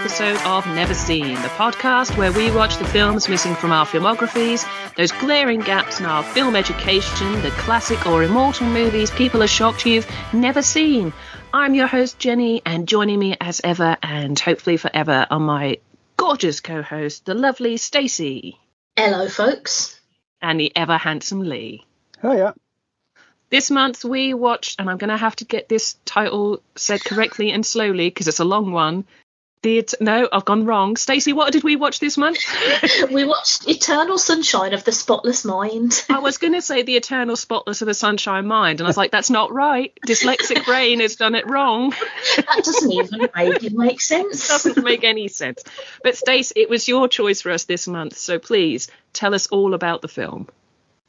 episode of Never Seen, the podcast where we watch the films missing from our filmographies, those glaring gaps in our film education, the classic or immortal movies people are shocked you've never seen. I'm your host, Jenni, and joining me as ever and hopefully forever are my gorgeous co host, the lovely Stacey. Hello, folks. And the ever handsome Lee. Oh, yeah. This month we watched, and I'm going to have to get this title said correctly and slowly because it's a long one. The no, I've gone wrong. Stacey, what did we watch this month? we watched Eternal Sunshine of the Spotless Mind. I was going to say the Eternal Spotless of the Sunshine Mind, and I was like, that's not right. Dyslexic brain has done it wrong. that doesn't even make, make sense. doesn't make any sense. But Stacey, it was your choice for us this month, so please tell us all about the film.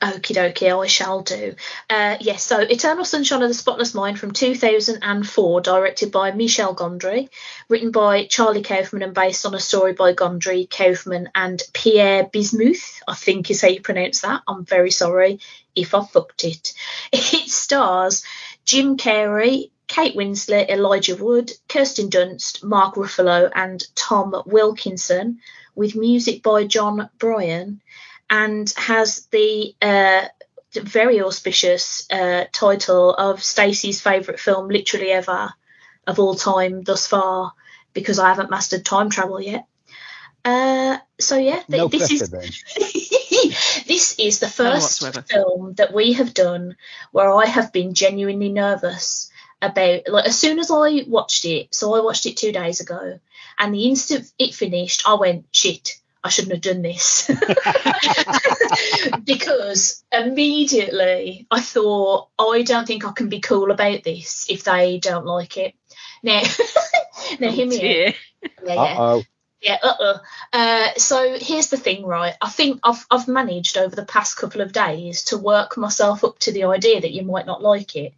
Okie dokie, I shall do. Uh, yes, so Eternal Sunshine of the Spotless Mind from 2004, directed by Michel Gondry, written by Charlie Kaufman and based on a story by Gondry, Kaufman, and Pierre Bismuth, I think is how you pronounce that. I'm very sorry if I fucked it. It stars Jim Carrey, Kate Winslet, Elijah Wood, Kirsten Dunst, Mark Ruffalo, and Tom Wilkinson, with music by Jon Brion and has the uh, very auspicious uh, title of Stacey's favourite film, literally ever, of all time thus far, because I haven't mastered time travel yet. Uh, so yeah, th- no this is this is the first film that we have done where I have been genuinely nervous about. Like as soon as I watched it, so I watched it two days ago, and the instant it finished, I went shit. I shouldn't have done this. because immediately I thought, I don't think I can be cool about this if they don't like it. Now, now oh, hear me dear. Yeah, yeah. Yeah, uh-uh. Uh, so here's the thing, right? I think I've I've managed over the past couple of days to work myself up to the idea that you might not like it,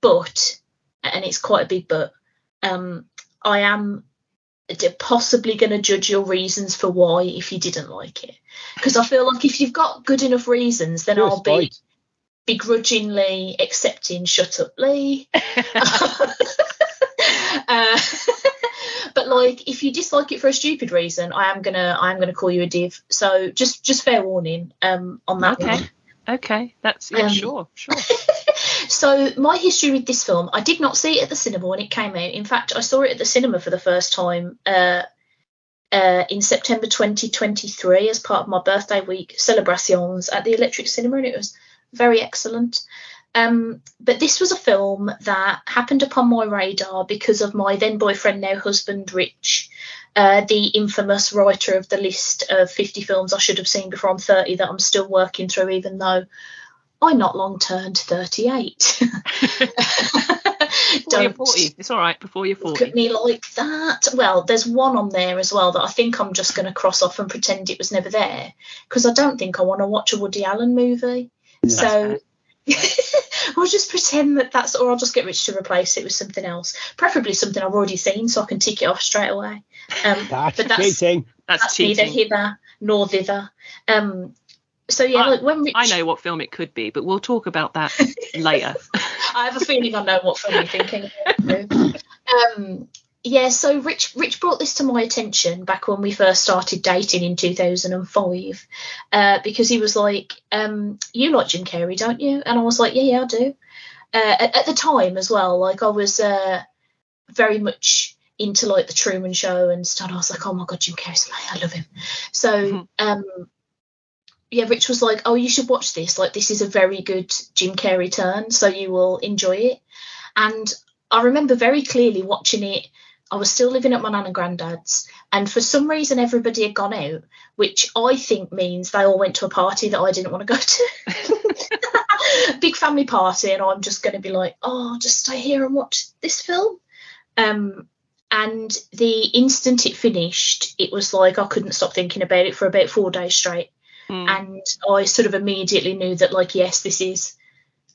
but and it's quite a big but. Um, I am possibly going to judge your reasons for why if you didn't like it. Because i feel like if you've got good enough reasons then i'll be begrudgingly accepting shut up lee. Uh, but like if you dislike it for a stupid reason i am gonna i am gonna call you a div. So just just fair warning um on that okay. one. okay. That's yeah um, sure sure so my history with this film, I did not see it at the cinema when it came out. In fact, I saw it at the cinema for the first time uh, uh, in September 2023 as part of my birthday week celebrations at the Electric Cinema, and it was very excellent. Um, but this was a film that happened upon my radar because of my then boyfriend, now husband, Rich, uh, the infamous writer of the list of 50 films I should have seen before I'm 30 that I'm still working through, even though I not long turned 38. before you're 40. It's all right, before you're 40. Look at me like that. Well, there's one on there as well that I think I'm just going to cross off and pretend it was never there because I don't think I want to watch a Woody Allen movie. Yeah. So I'll just pretend that that's, or I'll just get Rich to replace it with something else, preferably something I've already seen so I can tick it off straight away. Um, that's but that's, cheating. That's, that's cheating. neither hither nor thither. Um, so yeah, I, like when Rich... I know what film it could be, but we'll talk about that later. I have a feeling I know what film you're thinking. um, yeah, so Rich Rich brought this to my attention back when we first started dating in 2005, uh, because he was like, um, "You like Jim Carrey, don't you?" And I was like, "Yeah, yeah, I do." Uh, at, at, the time as well, like I was uh, very much into like the Truman Show and stuff. I was like, "Oh my god, Jim Carrey's like, I love him." So mm-hmm. um, yeah, Rich was like, "Oh, you should watch this. Like, this is a very good Jim Carrey turn, so you will enjoy it." And I remember very clearly watching it. I was still living at my nan and granddad's, and for some reason, everybody had gone out, which I think means they all went to a party that I didn't want to go to. Big family party, and I'm just going to be like, "Oh, just stay here and watch this film." Um, and the instant it finished, it was like I couldn't stop thinking about it for about four days straight. Mm. And I sort of immediately knew that, like, yes, this is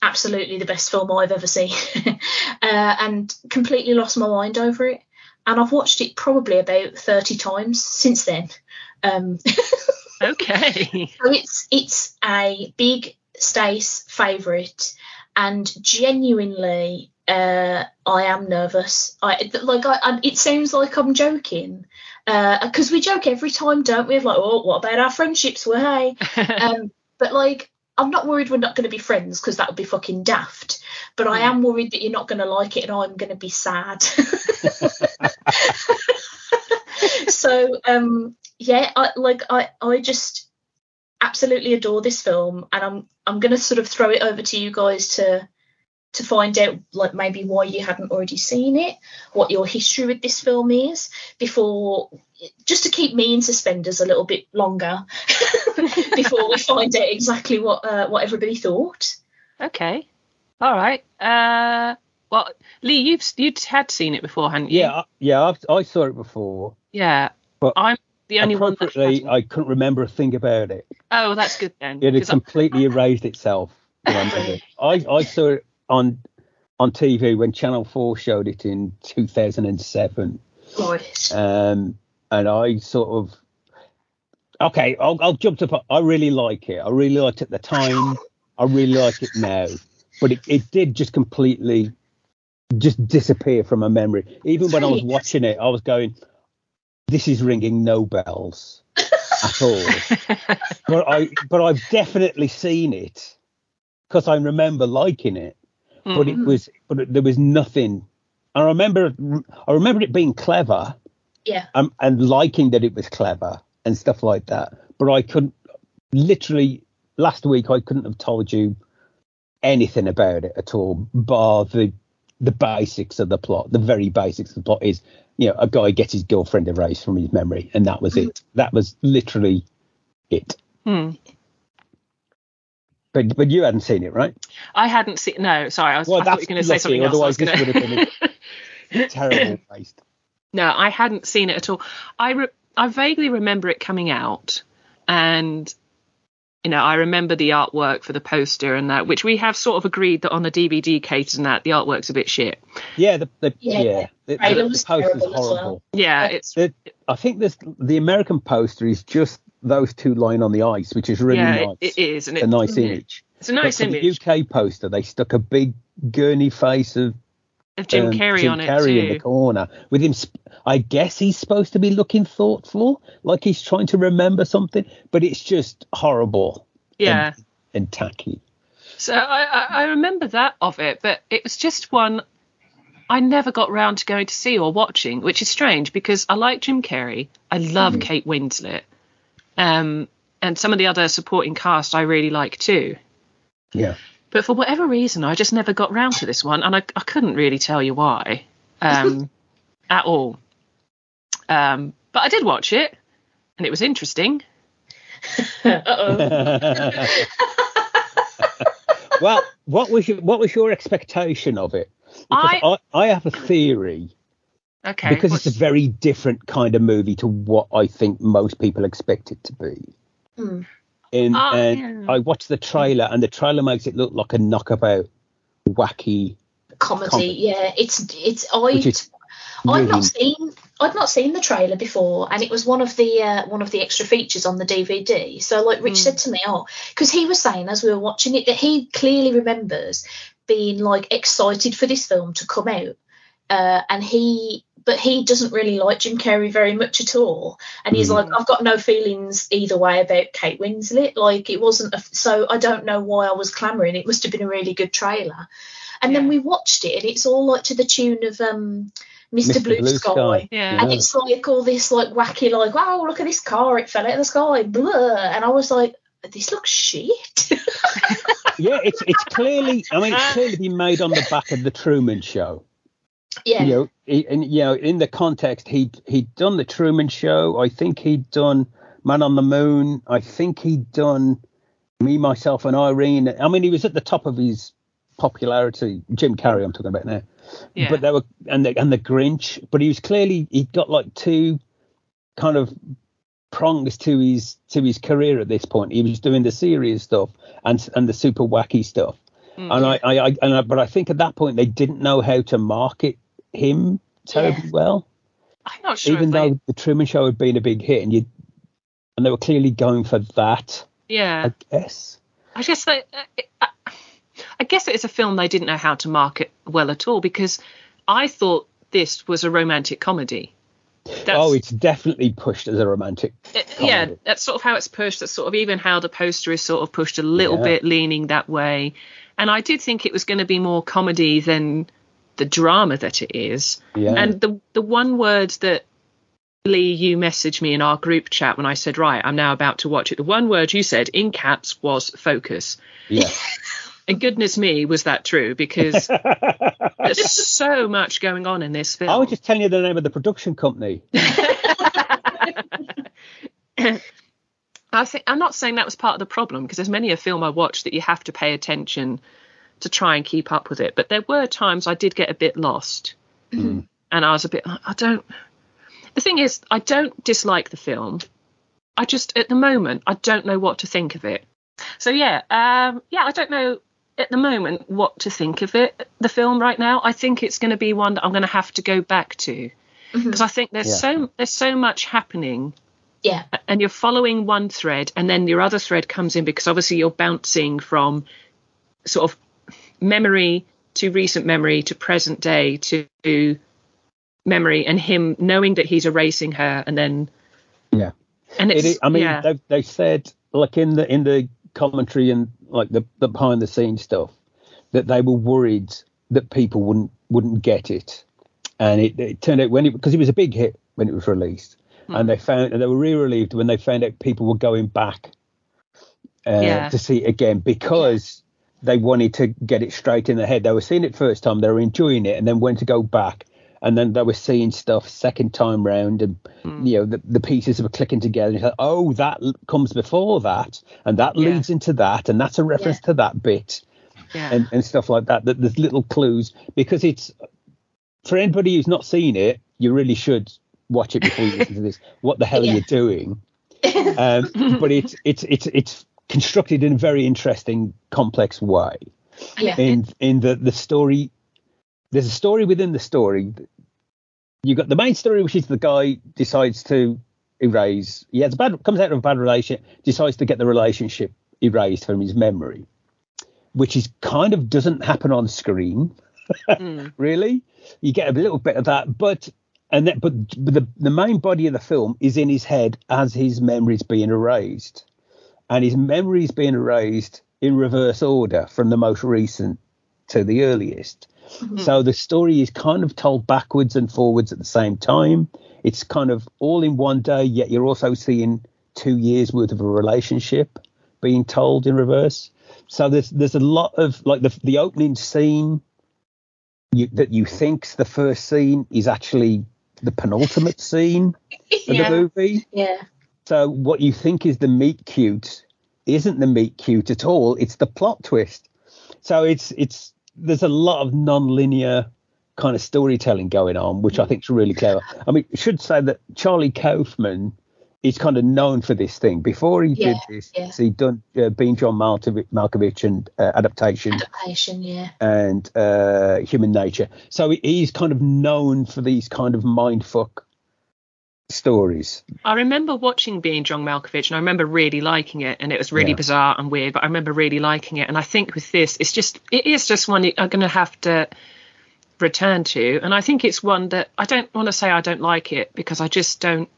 absolutely the best film I've ever seen, uh, and completely lost my mind over it. And I've watched it probably about 30 times since then. Um, okay. So it's it's a big Stace favourite, and genuinely, uh, I am nervous. I like. I, I, it sounds like I'm joking, because uh, we joke every time, don't we? Of like, oh, what about our friendships? Well, hey, um, but like, I'm not worried we're not going to be friends because that would be fucking daft. But I hmm. am worried that you're not going to like it and I'm going to be sad. so um, yeah, I, like I, I just absolutely adore this film, and I'm I'm going to sort of throw it over to you guys to to find out like maybe why you hadn't already seen it, what your history with this film is, before just to keep me in suspenders a little bit longer before we find out exactly what uh, what everybody thought. Okay, all right. Uh, well, Lee, you've you'd had seen it before, hadn't you? Yeah, yeah, I've, i saw it before. Yeah, but I'm the only one. Appropriately, I couldn't remember a thing about it. Oh, well, that's good then. It had completely erased itself. I I saw it on on TV when Channel Four showed it in 2007. Right. Um, and I sort of okay, I'll, I'll jump to. I really like it. I really liked it at the time. I really like it now, but it, it did just completely just disappear from my memory. Even when I was watching it, I was going, "This is ringing no bells at all." but I, but I've definitely seen it because I remember liking it mm-hmm. but it mm-hmm. was but there was nothing. I remember I remember it being clever, yeah, um, and liking that it was clever and stuff like that. But I couldn't literally last week I couldn't have told you anything about it at all, bar the the basics of the plot. The very basics of the plot is, you know, a guy gets his girlfriend erased from his memory, and that was mm. it. That was literally it. Hmm. But but you hadn't seen it, right? I hadn't seen. No, sorry. I, was, well, I thought you were going to say something else. Otherwise, this gonna... would have been a terrible waste. No, I hadn't seen it at all. I re- I vaguely remember it coming out, and you know, I remember the artwork for the poster and that, which we have sort of agreed that on the DVD case and that the artwork's a bit shit. Yeah, the, the yeah, yeah. The, the, the poster's horrible. Well. Yeah, it's. The, I think this the American poster is just those two lying on the ice, which is really yeah, nice. It, it is, and it's a nice image. It's a nice but image. The UK poster, they stuck a big gurney face of, of Jim um, Carrey Jim on Carrey it too. in the corner with him. I guess he's supposed to be looking thoughtful, like he's trying to remember something, but it's just horrible. Yeah. And, and tacky. So I, I remember that of it, but it was just one I never got round to going to see or watching, which is strange because I like Jim Carrey. I love mm. Kate Winslet. Um, and some of the other supporting cast I really like too. Yeah. But for whatever reason, I just never got round to this one, and I, I couldn't really tell you why um, at all. Um, but I did watch it, and it was interesting. well, what was your, what was your expectation of it? I, I, I have a theory. Okay. Because it's a very different kind of movie to what I think most people expect it to be. Mm. And, oh, and yeah. I watched the trailer, and the trailer makes it look like a knockabout, wacky comedy. comedy. Yeah, it's it's I. Really I've not seen I've not seen the trailer before, and it was one of the uh, one of the extra features on the DVD. So, like Rich mm. said to me, oh, because he was saying as we were watching it that he clearly remembers being like excited for this film to come out, uh, and he but he doesn't really like Jim Carrey very much at all. And he's mm. like, I've got no feelings either way about Kate Winslet. Like it wasn't, a, so I don't know why I was clamouring. It must have been a really good trailer. And yeah. then we watched it, and it's all like to the tune of um, Mr. Mr. Blue, Blue Sky. Sky. Yeah. And it's like all this like wacky, like, wow, look at this car, it fell out of the sky, blah. And I was like, this looks shit. yeah, it's it's clearly, I mean, it's clearly been made on the back of the Truman Show. Yeah. You know, he, and you know, in the context, he he'd done the Truman Show. I think he'd done Man on the Moon. I think he'd done Me, Myself, and Irene. I mean, he was at the top of his popularity. Jim Carrey, I'm talking about now. Yeah. But there were and the and the Grinch. But he was clearly he'd got like two kind of prongs to his to his career at this point. He was doing the serious stuff and and the super wacky stuff. Mm. And I, I, I, and I, but I think at that point they didn't know how to market him terribly yeah. well. I'm not sure. Even though they... the Truman Show had been a big hit, and you, and they were clearly going for that. Yeah. I guess. I guess they. Uh, I guess it's a film they didn't know how to market well at all because I thought this was a romantic comedy. That's, oh, it's definitely pushed as a romantic. it- yeah, that's sort of how it's pushed. That's sort of even how the poster is sort of pushed a little Yeah. bit leaning that way. And I did think it was going to be more comedy than the drama that it is. Yeah. And the the one word that Lee, you messaged me in our group chat when I said, right, I'm now about to watch it. The one word you said in caps was focus. Yeah. And goodness me, was that true? Because there's so much going on in this film. I was just telling you the name of the production company. I think I'm not saying that was part of the problem because there's many a film I watch that you have to pay attention to try and keep up with it. But there were times I did get a bit lost, and I was a bit. I don't. The thing is, I don't dislike the film. I just at the moment I don't know what to think of it. So yeah, um, yeah, I don't know at the moment what to think of it. The film right now, I think it's going to be one that I'm going to have to go back to because I think there's Yeah. so there's so much happening Yeah. and you're following one thread and then your other thread comes in because obviously you're bouncing from sort of memory to recent memory to present day to memory and him knowing that he's erasing her and then Yeah. and it's It is, I mean, yeah they they said like in the in the commentary and like the, the behind the scenes stuff that they were worried that people wouldn't wouldn't get it, and it, it turned out when it because it was a big hit when it was released, and they found and they were really relieved when they found out people were going back uh, Yeah. to see it again because they wanted to get it straight in their head. They were seeing it first time, they were enjoying it, and then went to go back, and then they were seeing stuff second time round, and you know the, the pieces were clicking together. And you thought, oh, that comes before that, and that Yeah. leads into that, and that's a reference to that bit, yeah and, and stuff like that. That there's little clues because it's for anybody who's not seen it, you really should watch it before you listen to this. What the hell Yeah. are you doing? um, but it's it's it's it's constructed in a very interesting, complex way. Yeah. In in the the story, there's a story within the story. You got the main story, which is the guy decides to erase. He has a bad comes out of a bad relationship, decides to get the relationship erased from his memory, which is kind of doesn't happen on screen Mm. really. You get a little bit of that, but and that, but the the main body of the film is in his head as his memories being erased, and his memories being erased in reverse order from the most recent to the earliest. Mm-hmm. So the story is kind of told backwards and forwards at the same time. It's kind of all in one day, yet you're also seeing two years worth of a relationship being told in reverse. So there's there's a lot of like the the opening scene you, that you think's the first scene is actually the penultimate scene of the movie. Yeah. So what you think is the meet cute isn't the meet cute at all. It's the plot twist. So it's it's there's a lot of non-linear kind of storytelling going on, which I think is really clever. I mean, I should say that Charlie Kaufman is kind of known for this thing. Before he Yeah, did this, yeah. he'd done uh, Being John Malkovich, Malkovich and uh, adaptation Adaptation. Yeah. and uh, Human Nature. So he's kind of known for these kind of mindfuck stories. I remember watching Being John Malkovich and I remember really liking it and it was really Yeah. bizarre and weird, but I remember really liking it. And I think with this, it's just, it is just one I'm going to have to return to. And I think it's one that I don't want to say I don't like it because I just don't.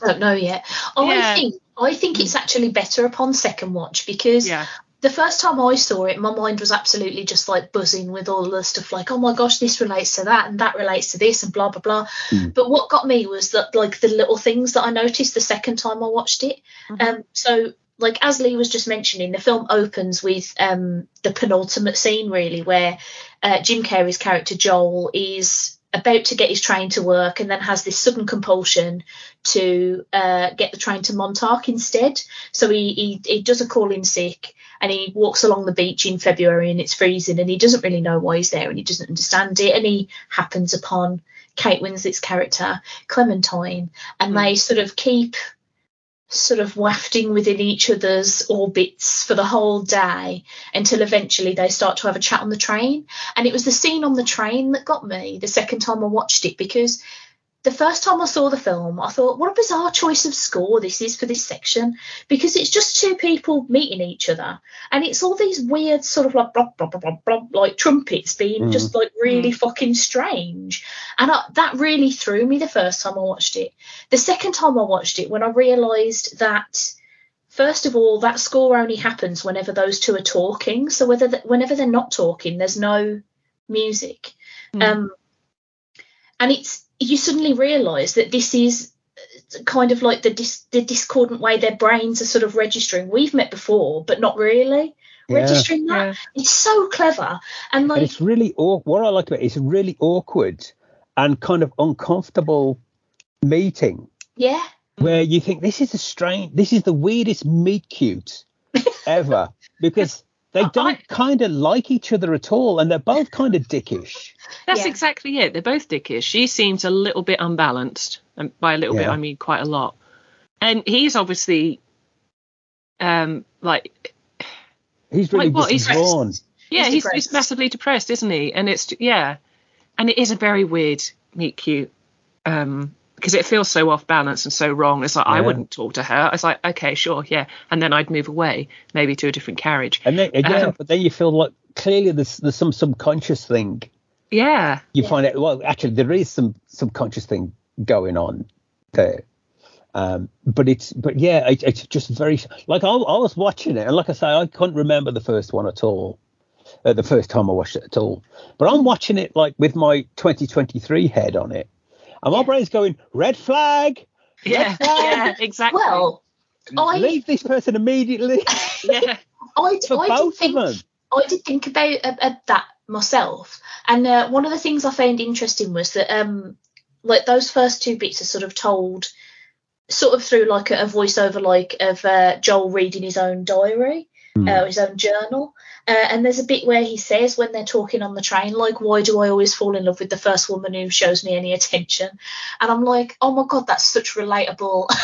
Don't know yet. I Yeah. think I think it's actually better upon second watch because Yeah. The first time I saw it, my mind was absolutely just like buzzing with all the stuff like, oh my gosh, this relates to that and that relates to this and blah blah blah. But what got me was that like the little things that I noticed the second time I watched it. Um, so like as Lee was just mentioning, the film opens with um the penultimate scene really where uh, Jim Carrey's character Joel is about to get his train to work and then has this sudden compulsion to uh, get the train to Montauk instead. So he, he he does a call in sick and he walks along the beach in February and it's freezing and he doesn't really know why he's there and he doesn't understand it and he happens upon Kate Winslet's character Clementine and they sort of keep sort of wafting within each other's orbits for the whole day until eventually they start to have a chat on the train. And it was the scene on the train that got me the second time I watched it because the first time I saw the film, I thought, what a bizarre choice of score this is for this section because it's just two people meeting each other, and it's all these weird sort of like blah blah blah blah, blah like trumpets being Mm. just like really fucking strange, and I, that really threw me the first time I watched it. The second time I watched it, when I realised that. First of all, that score only happens whenever those two are talking. So whether th- whenever they're not talking, there's no music. Mm. Um, and it's you suddenly realise that this is uh, kind of like the dis- the discordant way their brains are sort of registering. We've met before, but not really Yeah. registering that. Yeah. It's so clever, and And like it's really aw- what I like about it's really awkward and kind of uncomfortable meeting yeah, where you think this is a strange, this is the weirdest meet cute ever because they don't kind of like each other at all and they're both kind of dickish. That's Yeah. exactly it. They're both dickish. She seems a little bit unbalanced, and by a little bit I mean quite a lot. And he's obviously, um, like He's really Like what, he's- withdrawn. yeah, He's he's, he's massively depressed, isn't he? And it's yeah, and it is a very weird meet cute, um, because it feels so off balance and so wrong. It's like I wouldn't talk to her. It's like okay, sure, yeah, and then I'd move away, maybe to a different carriage. And then, yeah, Um, but then you feel like clearly there's, there's some subconscious thing. Yeah, You Yeah. find out, well, actually, there is some subconscious thing going on there. Um, but it's, but yeah, it, it's just very, like I, I was watching it, and like I say, I couldn't remember the first one at all, uh, the first time I watched it at all. But I'm watching it like with my 2023 head on it, and my Yeah. brain's going, red flag, yeah, yeah, exactly. well, I leave this person immediately. yeah, I, For I did both of think them. I did think about uh, uh, that myself, and uh, one of the things I found interesting was that um, like those first two bits are sort of told, sort of through like a, a voiceover, like of uh, Joel reading his own diary, Hmm. uh, his own journal, uh, and there's a bit where he says when they're talking on the train, like, "Why do I always fall in love with the first woman who shows me any attention?" And I'm like, "Oh my god, that's such relatable."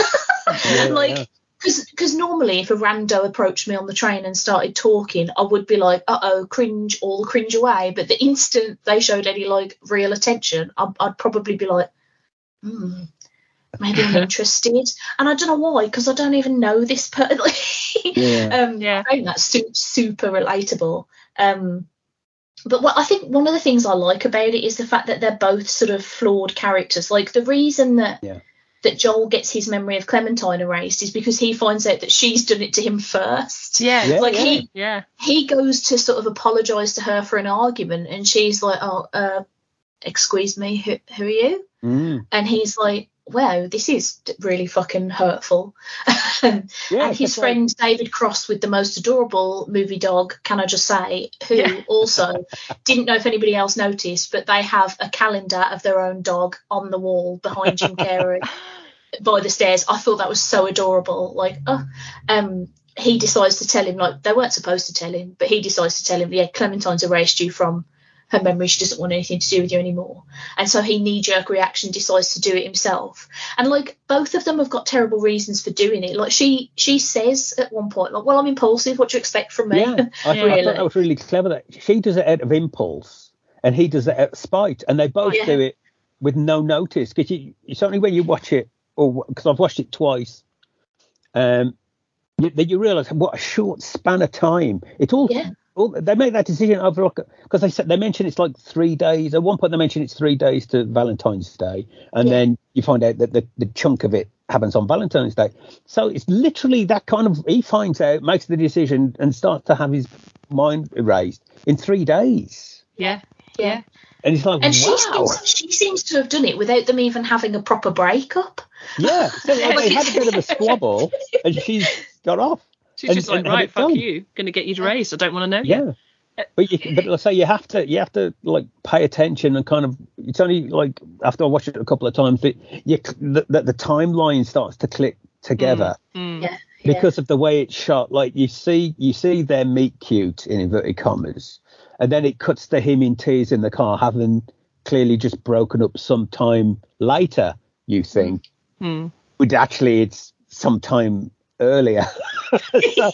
Yeah, like yeah. because normally if a rando approached me on the train and started talking i would be like uh-oh cringe all cringe away but the instant they showed any like real attention i'd, I'd probably be like hmm maybe i'm interested and i don't know why because i don't even know this person Yeah. um Yeah. i find that su- super relatable um but what I think one of the things I like about it is the fact that they're both sort of flawed characters. Like the reason that Yeah. that Joel gets his memory of Clementine erased is because he finds out that she's done it to him first. yeah, Yeah, like yeah. he yeah, he goes to sort of apologise to her for an argument, and she's like, "Oh, uh, excuse me, who, who are you?" Mm. And he's like, "Wow, this is really fucking hurtful." and his friend David Cross with the most adorable movie dog, can I just say, who Yeah. also didn't know if anybody else noticed, but they have a calendar of their own dog on the wall behind Jim Carrey by the stairs. I thought that was so adorable. Like, oh, um, he decides to tell him, like, they weren't supposed to tell him, but he decides to tell him, yeah, Clementine's erased you from her memory. She doesn't want anything to do with you anymore. And so he knee jerk reaction decides to do it himself. And like both of them have got terrible reasons for doing it. Like she she says at one point, like, well, I'm impulsive. What do you expect from me? Yeah, I, thought, I thought that was really clever. That she does it out of impulse, and he does it out of spite, and they both Yeah. do it with no notice. Because you, it's only when you watch it, or because I've watched it twice, um, you, that you realise what a short span of time. It all, Yeah. All they make that decision over because they said they mention it's like three days. At one point, they mention it's three days to Valentine's Day, and Yeah. then you find out that the, the chunk of it happens on Valentine's Day. So it's literally that kind of. He finds out, makes the decision, and starts to have his mind erased in three days. yeah, yeah. And it's like, And she wow, seems, she seems to have done it without them even having a proper breakup. yeah. So like, they had a bit of a squabble, and she's got off. She's And- just like, and right, fuck done. you, gonna get you raised. I don't want to know. you." Yeah. But you, but let's say you have to, you have to like pay attention and kind of. It's only like after I watched it a couple of times that you that the, the timeline starts to click together Mm. Yeah. yeah. because of the way it's shot. Like you see, you see their meet cute in inverted commas, and then it cuts to him in tears in the car, having clearly just broken up some time later. You think, Mm. but actually it's sometime earlier. so,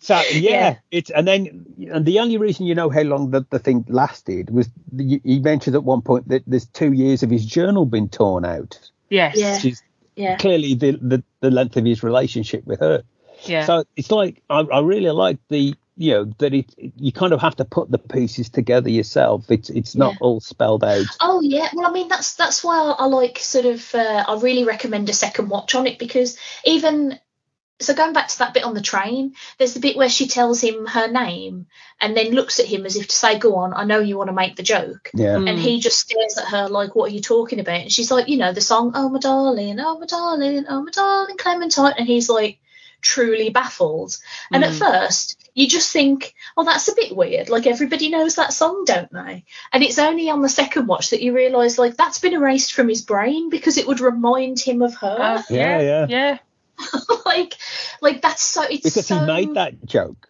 so yeah, Yeah. it's and then and the only reason you know how long the, the thing lasted was the, he mentioned at one point that there's two years of his journal been torn out, Yes. Yeah. which is yeah. clearly the, the the length of his relationship with her. Yeah. So it's like I, I really like the you know that it you kind of have to put the pieces together yourself. It's it's not Yeah. all spelled out. Oh yeah, well I mean that's that's why I, I like sort of uh, I really recommend a second watch on it because even so going back to that bit on the train, there's the bit where she tells him her name and then looks at him as if to say, "Go on, I know you want to make the joke." Yeah. Mm. And he just stares at her like, "What are you talking about?" And she's like, "You know the song, Oh my darling, oh my darling, oh my darling Clementine," and he's like truly baffled. And at Mm. first, you just think, "Oh, that's a bit weird." Like everybody knows that song, don't they? And it's only on the second watch that you realise like that's been erased from his brain because it would remind him of her. Uh, Yeah, yeah. yeah. like, like that's so. It's Because so, he made that joke.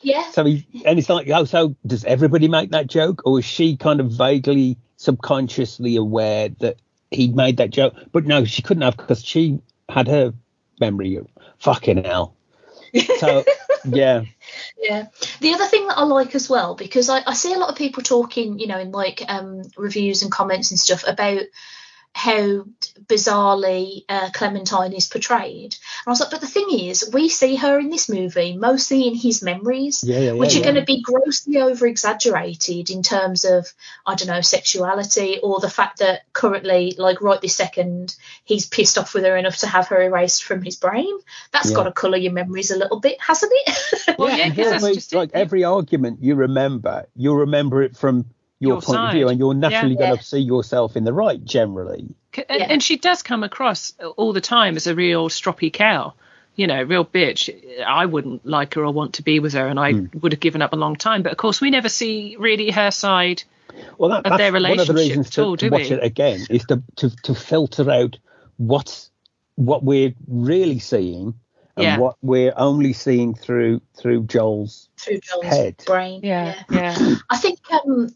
Yeah. So he and it's like, oh, so does everybody make that joke, or is she kind of vaguely, subconsciously aware that he made that joke? But no, she couldn't have because she had her memory. of Fucking hell. So yeah, Yeah. The other thing that I like as well, because I, I see a lot of people talking, you know, in like um, reviews and comments and stuff about how bizarrely uh, Clementine is portrayed. And I was like, but the thing is, we see her in this movie mostly in his memories. yeah, yeah, which yeah, are going to be grossly over exaggerated in terms of I don't know sexuality or the fact that currently like right this second he's pissed off with her enough to have her erased from his brain. That's Yeah. got to colour your memories a little bit, hasn't it? Well, yeah, and 'cause he'll that's just like yeah. every argument you remember, you'll remember it from your, Your point of view, and you're naturally Yeah. going to see yourself in the right generally. And, Yeah. and she does come across all the time as a real stroppy cow, you know, real bitch. I wouldn't like her or want to be with her, and I Hmm. would have given up a long time. But of course, we never see really her side. Well, that, Of that's their one of the reasons to, all, to watch we? it again is to, to to filter out what's what we're really seeing and Yeah. what we're only seeing through through Joel's. Through Joel's Head. brain. Yeah, yeah. I think um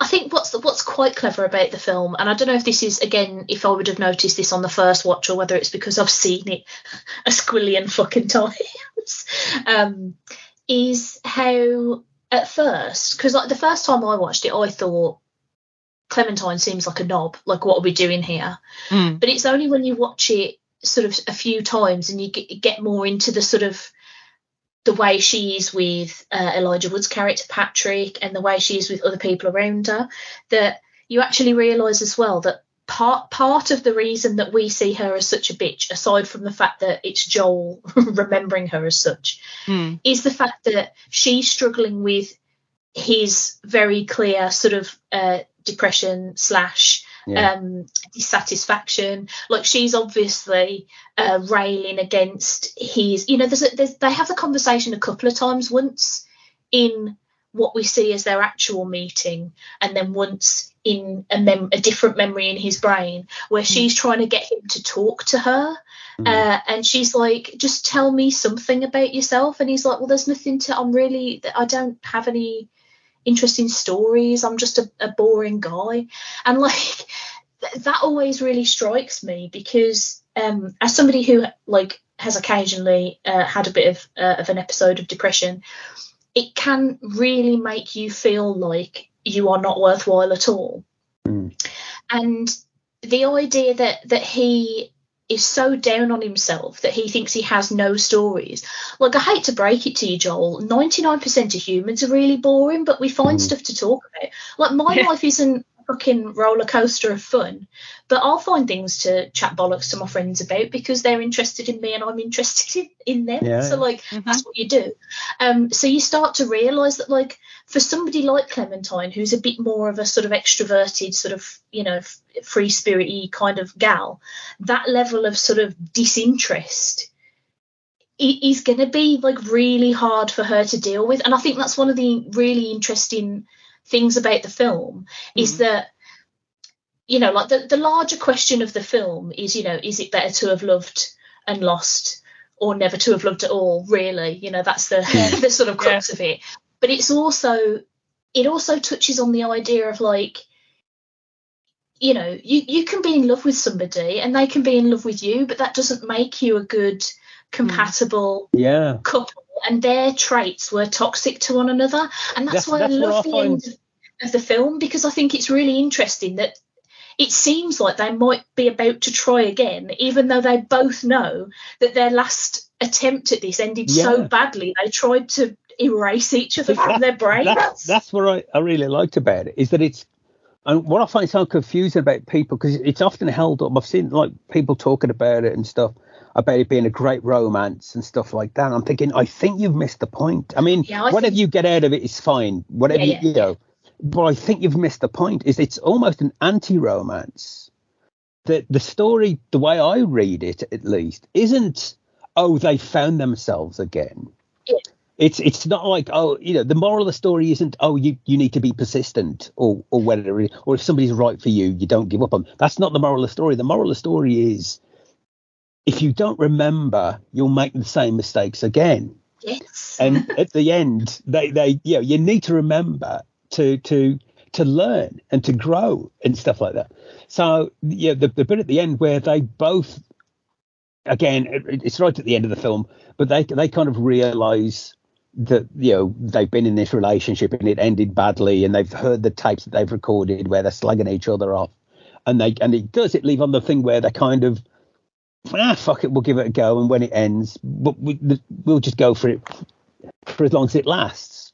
I think what's what's quite clever about the film, and I don't know if this is again if I would have noticed this on the first watch or whether it's because I've seen it a squillion fucking times, um, is how at first because like the first time I watched it, I thought Clementine seems like a knob. Like what are we doing here? Mm. but it's only when you watch it sort of a few times and you get, get more into the sort of the way she is with uh, Elijah Wood's character Patrick and the way she is with other people around her that you actually realise as well that part part of the reason that we see her as such a bitch, aside from the fact that it's Joel remembering her as such, Mm. is the fact that she's struggling with his very clear sort of uh, depression slash Yeah. um, dissatisfaction. Like she's obviously uh, railing against his. You know, there's, a, there's they have the conversation a couple of times. Once in what we see as their actual meeting, and then once in a, mem- a different memory in his brain, where she's trying to get him to talk to her. Mm. Uh, and she's like, just tell me something about yourself. And he's like, well, there's nothing to, I'm really, I don't have any interesting stories. I'm just a, a boring guy. And like, th- that always really strikes me because um, as somebody who like has occasionally uh, had a bit of, uh, of an episode of depression, it can really make you feel like you are not worthwhile at all. Mm. And the idea that that he is so down on himself that he thinks he has no stories. Like I hate to break it to you, Joel, ninety nine percent of humans are really boring, but we find Mm. stuff to talk about. Like my Yeah. life isn't a fucking roller coaster of fun, but I'll find things to chat bollocks to my friends about because they're interested in me and I'm interested in, in them. Yeah. So like Mhm. that's what you do. Um, so you start to realise that like for somebody like Clementine, who's a bit more of a sort of extroverted, sort of you know f- free spirity kind of gal, that level of sort of disinterest is going to be like really hard for her to deal with. And I think that's one of the really interesting things about the film is Mhm. that you know like the, the larger question of the film is you know is it better to have loved and lost or never to have loved at all really? You know that's the the sort of crux of it. But it's also it also touches on the idea of like you know you you can be in love with somebody and they can be in love with you but that doesn't make you a good Mm. compatible Yeah. couple, and their traits were toxic to one another. And that's, That's- why that's I love I the find- end of the film because I think it's really interesting that it seems like they might be about to try again, even though they both know that their last attempt at this ended so badly they tried to erase each other from their brains. That's, that's what I, I really liked about it is that it's and what I find so confusing about people because it's often held up. I've seen like people talking about it and stuff about it being a great romance and stuff like that. I'm thinking, I think you've missed the point. I mean, Yeah, I whatever think- you get out of it is fine. Whatever Yeah, you, you know, but I think you've missed the point. Is it's almost an anti-romance. The the story, the way I read it, at least, isn't oh they found themselves again it's it's not like oh you know the moral of the story isn't oh you you need to be persistent or or whatever or if somebody's right for you you don't give up on that's not the moral of the story the moral of the story is if you don't remember you'll make the same mistakes again. Yes. and at the end they they you know you need to remember to to to learn and to grow and stuff like that. So yeah the, the bit at the end where they both again it, it's right at the end of the film but they they kind of realize that you know they've been in this relationship and it ended badly and they've heard the tapes that they've recorded where they're slugging each other off. And they and it does it leave on the thing where they're kind of ah fuck it we'll give it a go and when it ends but we, we'll just go for it for as long as it lasts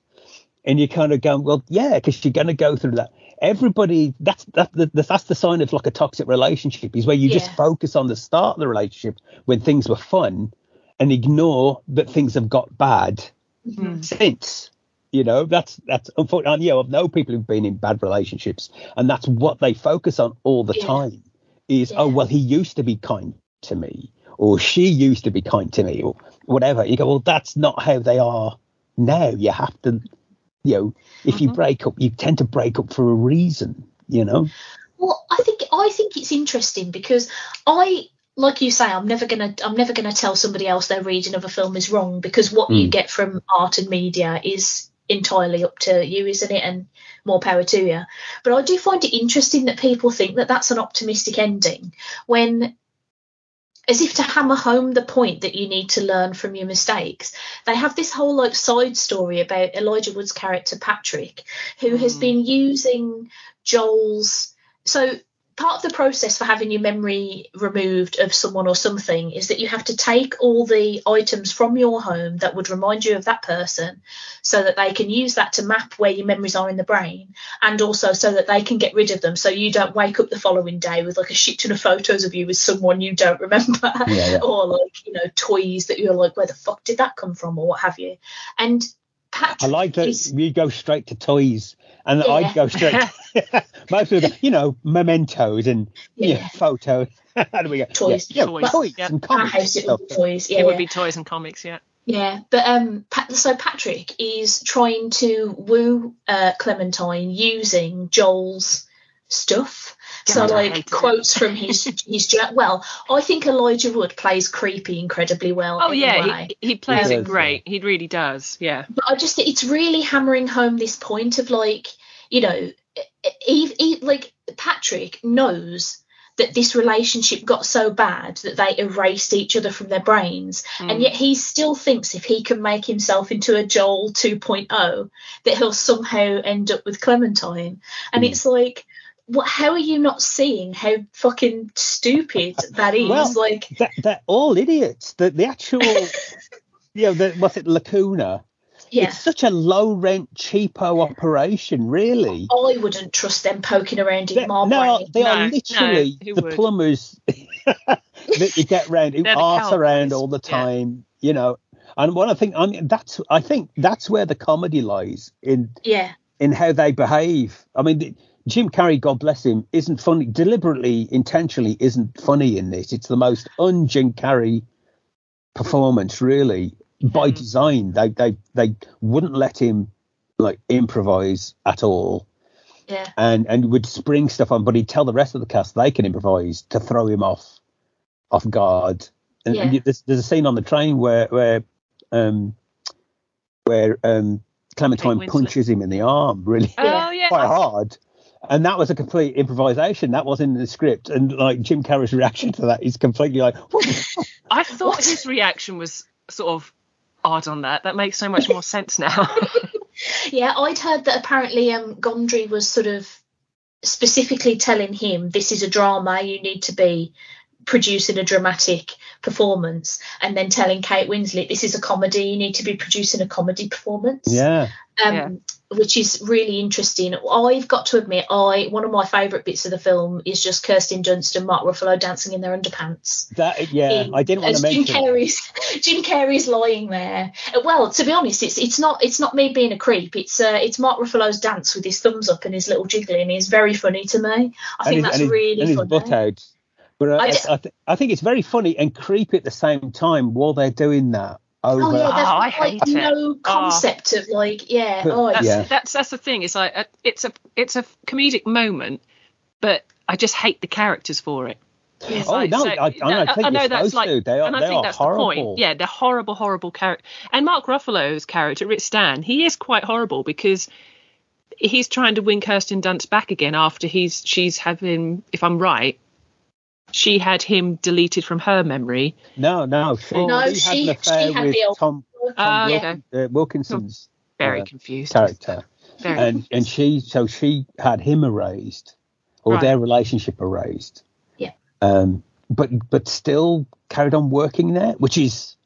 and you kind of go well yeah because you're going to go through that everybody that's that, that that's the sign of like a toxic relationship is where you just focus on the start of the relationship when things were fun and ignore that things have got bad Mhm. since you know that's that's unfortunately you know, i know people who've been in bad relationships and that's what they focus on all the Yeah. time is Yeah. oh well he used to be kind to me or she used to be kind to me or whatever you go well that's not how they are now you have to you know if you Mhm. break up you tend to break up for a reason you know Well, I think I think it's interesting because I like you say, I'm never gonna I'm never gonna tell somebody else their reading of a film is wrong because what you Mm. get from art and media is entirely up to you, isn't it? And more power to you. But I do find it interesting that people think that that's an optimistic ending when as if to hammer home the point that you need to learn from your mistakes. They have this whole like side story about Elijah Wood's character Patrick, who has Mm. been using Joel's so part of the process for having your memory removed of someone or something is that you have to take all the items from your home that would remind you of that person so that they can use that to map where your memories are in the brain and also so that they can get rid of them so you don't wake up the following day with like a shit ton of photos of you with someone you don't remember Yeah, yeah. or like you know toys that you're like where the fuck did that come from or what have you and Patrick i like that is, you go straight to toys and Yeah. i go straight most of the you know mementos and yeah, Yeah. photos how do we go Toys. yeah, yeah, Toys, toys yeah. and our comics house and it was stuff. toys yeah, it would be toys and comics, yeah. Yeah, but um, Pat, so Patrick is trying to woo uh, Clementine using Joel's stuff. So like hated it. quotes from his his jour- well, I think Elijah Wood plays creepy incredibly well. Oh yeah, he, he plays He it great. He really does. Yeah. but I just it's really hammering home this point of like you know, he, he, like Patrick knows that this relationship got so bad that they erased each other from their brains Mm. and yet he still thinks if he can make himself into a Joel 2.0 that he'll somehow end up with Clementine and Mm. it's like what how are you not seeing how fucking stupid that is Well, like that, they're all idiots. The the actual, you know, the, what's it, Lacuna? yeah It's such a low rent, cheapo operation, really. I wouldn't trust them poking around in They- my no, brain they No, are literally who the would? plumbers that you get round who They're arse around all the yeah. time, you know. And what I think, I mean, that's I think that's where the comedy lies in yeah in how they behave. I mean, the- Jim Carrey, God bless him, isn't funny deliberately, intentionally isn't funny in this. It's the most un Jim Carrey performance, really, by Mm. design. They they they wouldn't let him like improvise at all, yeah and and would spring stuff on, but he'd tell the rest of the cast they can improvise to throw him off off guard. And, and Yeah. there's, there's a scene on the train where where um where um Clementine punches him in the arm really Oh yeah. quite hard. And that was a complete improvisation. That was in the script, and like Jim Carrey's reaction to that is completely like. I thought his reaction was sort of odd on that. That makes so much more sense now. yeah, I'd heard that apparently um, Gondry was sort of specifically telling him this is a drama, you need to be producing a dramatic performance, and then telling Kate Winslet this is a comedy, you need to be producing a comedy performance. Yeah. Um, Yeah. Which is really interesting. I've got to admit, I one of my favourite bits of the film is just Kirsten Dunst and Mark Ruffalo dancing in their underpants. That yeah, in- I didn't want to mention. it. Carrey's Jim Carrey's lying there. Well, to be honest, it's it's not it's not me being a creep. It's uh, it's Mark Ruffalo's dance with his thumbs up and his little jiggling. Is very funny to me. I and think his, that's and his, really and his funny. butt out. But uh, I I, d- I, th- I think it's very funny and creepy at the same time while they're doing that. Over. Oh yeah, Oh, there's I like hate it. no concept of like yeah. Oh, That's, Yeah. that's that's the thing. It's like uh, it's a it's a comedic moment, but I just hate the characters for it. It's Oh, like- no, so- I- I don't think you're supposed to. They are- and I they think are that's the horrible. point. Yeah, they're horrible, horrible character. And Mark Ruffalo's character, Rich Stan, he is quite horrible because he's trying to win Kirsten Dunst back again after he's she's having, if I'm right, she had him deleted from her memory. No, no, she, No, she, she- had an affair had with the old- Tom, Ah, yeah. okay. uh, Wilkinson's Very Uh, confused. character, Very and and she so she had him erased, or Right. their relationship erased. Yeah. Um, but but still carried on working there, which is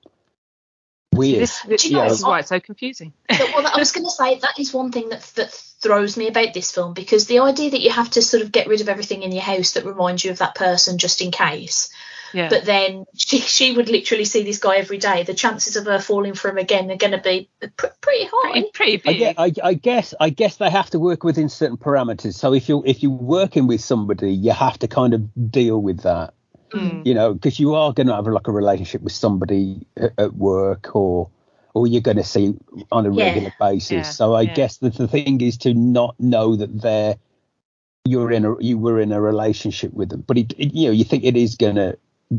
weird. This, this, Do you know this is why it's so confusing. But, well, I was going to say that is one thing that that throws me about this film because the idea that you have to sort of get rid of everything in your house that reminds you of that person just in case. Yeah. But then she she would literally see this guy every day. The chances of her falling for him again are going to be pr- pretty high. pretty, pretty I, big. gue- I, I guess I guess they have to work within certain parameters. So if you if you're working with somebody, you have to kind of deal with that. Mm. you know, because you are going to have like a relationship with somebody at, at work or or you're going to see on a Yeah. regular basis. Yeah, So I yeah. guess that the thing is to not know that they're you're in a you were in a relationship with them, but it, it- you know you think it is going to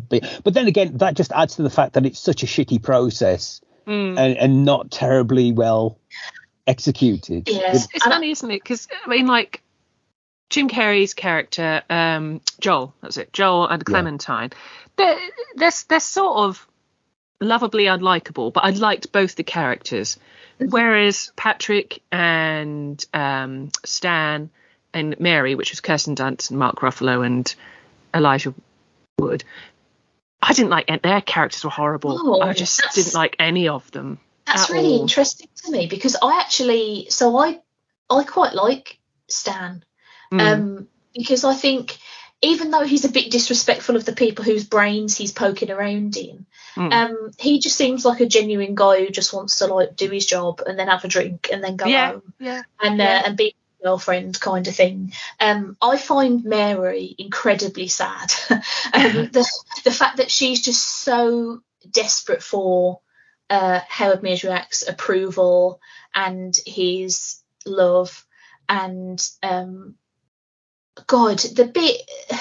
be. But then again, that just adds to the fact that it's such a shitty process Mm. and, and not terribly well executed. Yeah. It's, it's And I- funny, isn't it? Because I mean, like Jim Carrey's character, um, Joel, that's it, Joel and Clementine. They're they're they're sort of lovably unlikable, but I liked both the characters. Whereas Patrick and um, Stan and Mary, which was Kirsten Dunst and Mark Ruffalo and Elijah Wood, I didn't like it. Their characters were horrible. Oh, I just didn't like any of them. That's really all. interesting to me because I actually so I I quite like Stan. Mm. Um, because I think even though he's a bit disrespectful of the people whose brains he's poking around in, Mm. um, he just seems like a genuine guy who just wants to like do his job and then have a drink and then go yeah, home yeah. and Yeah. uh, and be a girlfriend kind of thing. Um, I find Mary incredibly sad. um, the the fact that she's just so desperate for uh, Howard Mierzwiak's approval and his love and um, God, the bit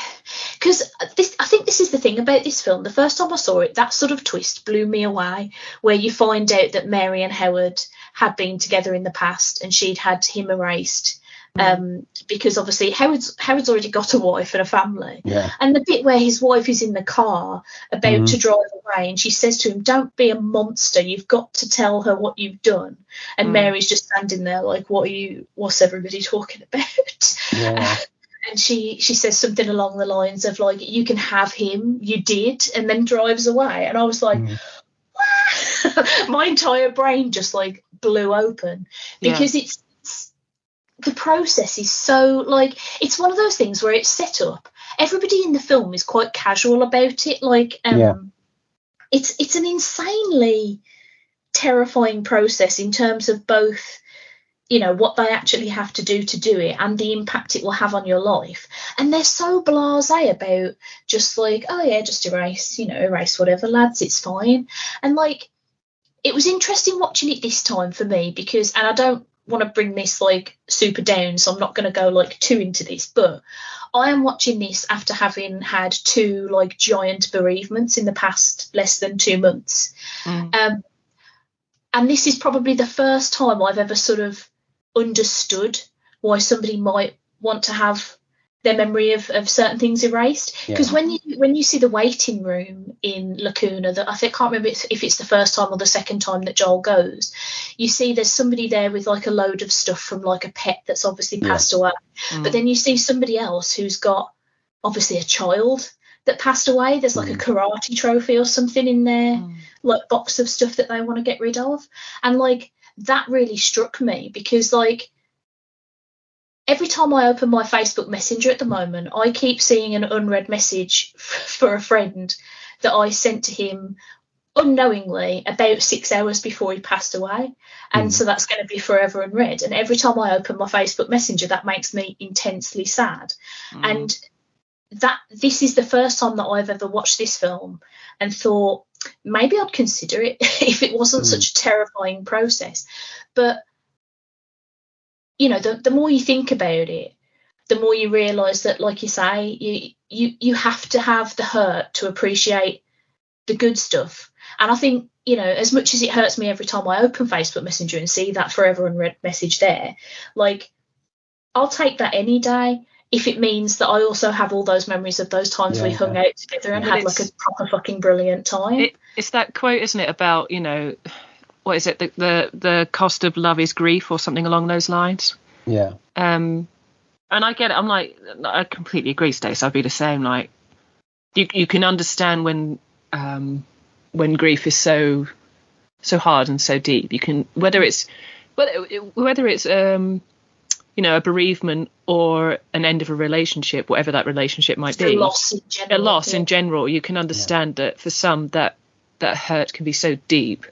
because this I think this is the thing about this film. The first time I saw it, that sort of twist blew me away, where you find out that Mary and Howard had been together in the past and she'd had him erased. Um, because obviously Howard's Howard's already got a wife and a family. Yeah. And the bit where his wife is in the car about Mhm. to drive away and she says to him, Don't be a monster, you've got to tell her what you've done. And Mm. Mary's just standing there like, What are you what's everybody talking about? Yeah. and she she says something along the lines of like, You can have him, you did, and then drives away. And I was like, Mm. my entire brain just like blew open Yeah. because it's, it's the process is so like it's one of those things where it's set up everybody in the film is quite casual about it like um Yeah. it's it's an insanely terrifying process in terms of both you know what they actually have to do to do it and the impact it will have on your life. And they're so blasé about just like oh yeah just erase you know erase whatever lads it's fine. And like it was interesting watching it this time for me because and I don't want to bring this like super down so I'm not going to go like too into this but I am watching this after having had two like giant bereavements in the past less than 2 months. Mm. um and this is probably the first time I've ever sort of understood why somebody might want to have their memory of, of certain things erased. Because Yeah. when you when you see the waiting room in Lacuna, that I think can't remember if if it's the first time or the second time that Joel goes, you see there's somebody there with like a load of stuff from like a pet that's obviously Yeah. passed away. Mm. But then you see somebody else who's got obviously a child that passed away. There's like a karate trophy or something in there, Mm. like box of stuff that they want to get rid of. And like that really struck me because like every time I open my Facebook Messenger at the moment, I keep seeing an unread message f- for a friend that I sent to him unknowingly about six hours before he passed away. And Mm. so that's going to be forever unread. And every time I open my Facebook Messenger, that makes me intensely sad. Mm. And that this is the first time that I've ever watched this film and thought maybe I'd consider it if it wasn't Mm. such a terrifying process. But you know, the the more you think about it, the more you realise that, like you say, you you you have to have the hurt to appreciate the good stuff. And I think, you know, as much as it hurts me every time I open Facebook Messenger and see that forever unread message there, like I'll take that any day if it means that I also have all those memories of those times we Yeah. hung out together and But had like a proper fucking brilliant time. It, it's that quote, isn't it, about you know, what is it? The, the the cost of love is grief, or something along those lines. Yeah. Um, and I get it. I'm like, I completely agree, Stace. I'd be the same. Like, you you can understand when um when grief is so so hard and so deep. You can whether it's whether whether it's um you know a bereavement or an end of a relationship, whatever that relationship might Just a be loss in a loss yeah. in general, you can understand that for some that that hurt can be so deep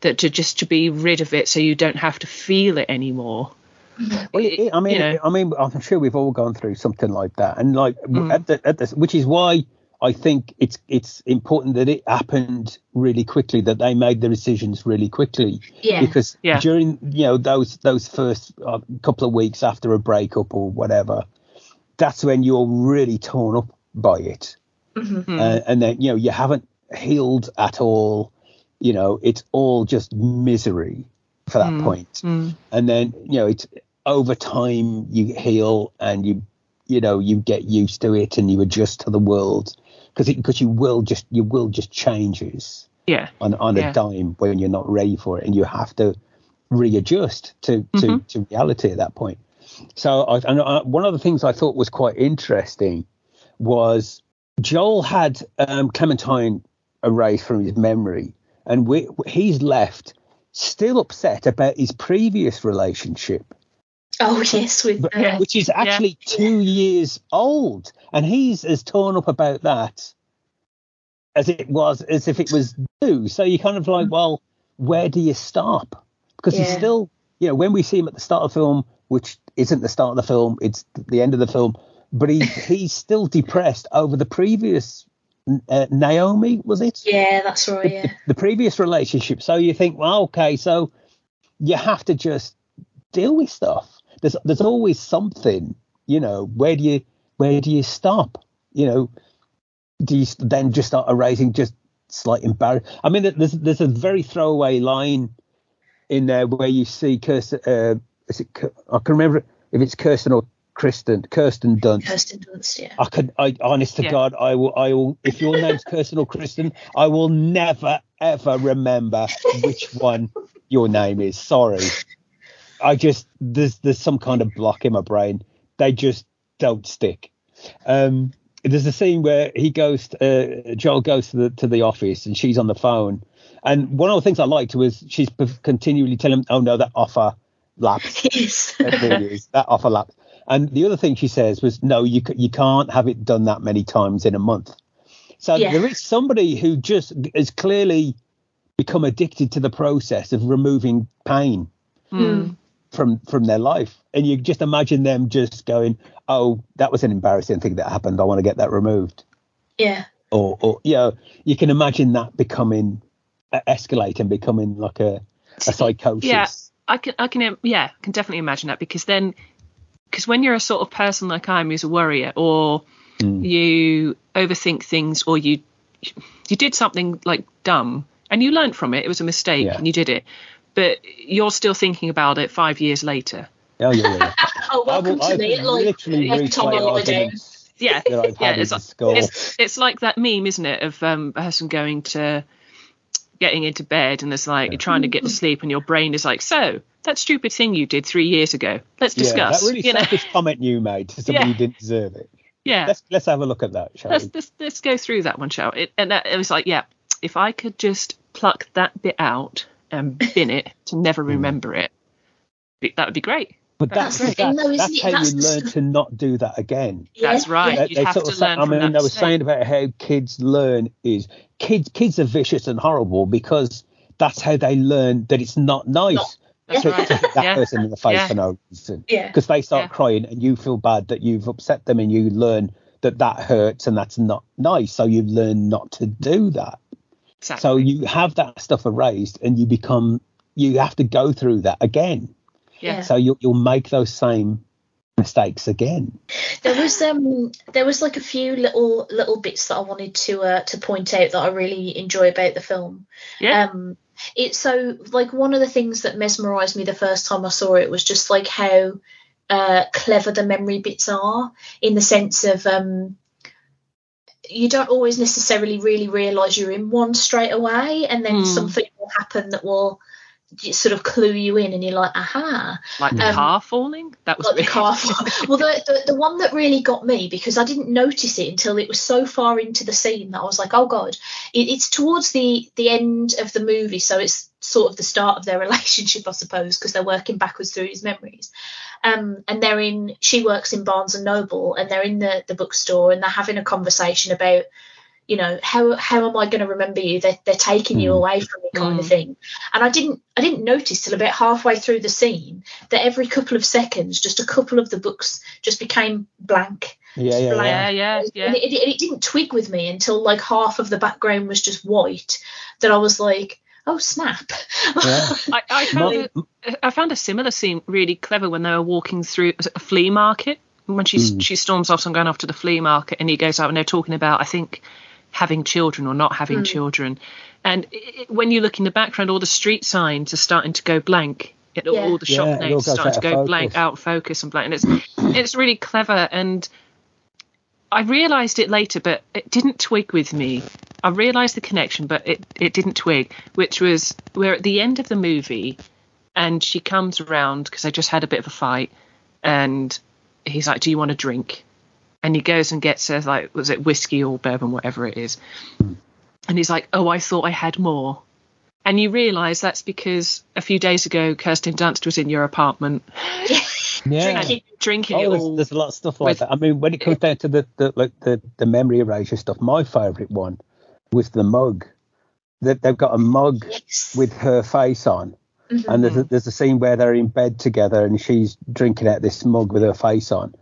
that to just to be rid of it so you don't have to feel it anymore. Well, it, it- I mean, you know. I mean, I'm sure we've all gone through something like that, and like Mm. at the, at the, which is why I think it's it's important that it happened really quickly, that they made the decisions really quickly, Yeah. because Yeah. during you know those those first uh, couple of weeks after a breakup or whatever, that's when you're really torn up by it, Mhm. Mm. uh, and then you know you haven't healed at all, you know it's all just misery for that Mm. point Mm. and then you know it's over time you heal and you you know you get used to it and you adjust to the world because because you will just you will just changes Yeah. on on Yeah. a dime when you're not ready for it and you have to readjust to to, Mhm. to reality at that point so I, and I, one of the things I thought was quite interesting was Joel had um, Clementine erased from his memory, and we, he's left still upset about his previous relationship, Oh yes, with uh, which is actually two years old, and he's as torn up about that as it was as if it was new. So you're kind of like, well, where do you stop? Because he's still, you know, when we see him at the start of the film, which isn't the start of the film, it's the end of the film, but he he's still depressed over the previous uh, Naomi, was it? yeah, that's right. the, Yeah, the previous relationship. So you think, well, okay, so you have to just deal with stuff. There's there's always something, you know. Where do you where do you stop? You know, do you then just start erasing just slight embarrass? I mean, there's there's a very throwaway line in there where you see Kirsten. Uh, is it? I can remember if it's Kirsten or Kristen. Kirsten Dunst. Kirsten Dunst. Yeah. I could, I honest to Yeah. God, I will, I will. If your name's Kirsten or Kristen, I will never ever remember which one your name is. Sorry, I just there's there's some kind of block in my brain. They just don't stick. Um, there's a scene where he goes, to, uh, Joel goes to the to the office and she's on the phone. And one of the things I liked was she's p- continually telling him, "Oh no, that offer lapsed." Yes. It really is. That offer lapsed. And the other thing she says was, no, you c- you can't have it done that many times in a month. So Yeah. there is somebody who just has clearly become addicted to the process of removing pain Mm. From from their life, and you just imagine them just going, oh, that was an embarrassing thing that happened. I want to get that removed. yeah. Or, or you know, you can imagine that becoming uh, escalating, becoming like a a psychosis. Yeah. I can, I can, yeah, I can definitely imagine that because then, because when you're a sort of person like I'm, who's a worrier, or Mm. you overthink things, or you, you did something like dumb and you learned from it, it was a mistake Yeah. and you did it, but you're still thinking about it five years later. Oh, yeah, yeah. Oh, welcome I to will- me. I've Like literally every reached time I lie arguments Yeah, yeah. It's like, it's, it's like that meme, isn't it, of um, a person going to getting into bed and there's like you're trying to get to sleep and your brain is like, so that stupid thing you did three years ago. Let's discuss. Yeah, discuss. that really you know, selfish comment you made to somebody Yeah. who didn't deserve it. yeah. Let's let's have a look at that, shall let's, we? let's let's go through that one, shall we? It, and that, it was like, yeah, if I could just pluck that bit out and bin it to never mm. remember it, that would be great. But That's that's the thing, that's how That's you learn to not do that again. That's right. yeah. You They have sort to of say- learn I mean, that they were saying about how kids learn is kids kids are vicious and horrible because that's how they learn that it's not nice Not- That's to, right. to hit that Yeah. person in the face Yeah. for no reason. Yeah. Because they start Yeah. crying and you feel bad that you've upset them and you learn that that hurts and that's not nice. So you learn not to do that. Exactly. So you have that stuff erased and you become you have to go through that again. yeah. So you'll you'll make those same mistakes again. There was um there was like a few little little bits that I wanted to uh, to point out that I really enjoy about the film. Yeah. Um it's so like one of the things that mesmerized me the first time I saw it was just like how uh clever the memory bits are in the sense of um you don't always necessarily really realize you're in one straight away and then Hmm. something will happen that will sort of clue you in and you're like aha like the um, car falling. That was like the car fall. well the, the the one that really got me because i didn't notice it until it was so far into the scene that i was like oh god it, it's towards the the end of the movie so it's sort of the start of their relationship i suppose because they're working backwards through his memories um and they're in she works in barnes and noble and they're in the the bookstore and they're having a conversation about you know how how am i going to remember you they're, they're taking you Mm. away from me kind of Mm. thing and i didn't i didn't notice till about halfway through the scene that every couple of seconds just a couple of the books just became blank Yeah, yeah, Blank. yeah, yeah. yeah, yeah. and it, it, it didn't twig with me until like half of the background was just white that i was like oh snap Yeah. I, I found Mo- a, I found a similar scene really clever when they were walking through a flea market when she Mm. she storms off and going off to the flea market and he goes out and they're talking about I think having children or not having children and it, it- when you look in the background all the street signs are starting to go blank it, Yeah. all the shop Yeah, names goes are starting to go of blank out focus and blank and it's it's really clever and I realised it later, but it didn't twig with me. I realised the connection, but it, it didn't twig, which was we're at the end of the movie and she comes around because they just had a bit of a fight and he's like, Do you want a drink? And he goes and gets her, like, was it whiskey or bourbon, whatever it is. And he's like, Oh, I thought I had more. And you realise that's because a few days ago, Kirsten Dunst was in your apartment Yeah. Drinking. drinking Oh, it there's, all. there's a lot of stuff like with- that. I mean, when it comes down to the, the like the, the memory erasure stuff, my favourite one was the mug. That they've got a mug yes with her face on, Mhm. and there's a, there's a scene where they're in bed together, and she's drinking out this mug with her face on,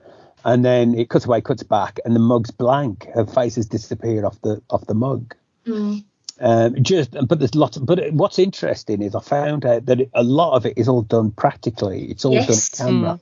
and then it cuts away, cuts back, and the mug's blank. Her face has disappeared off the off the mug. Mm. Um, just, but there's lots. Of, but what's interesting is I found out that it, a lot of it is all done practically. It's all Yes. done camera. Mm.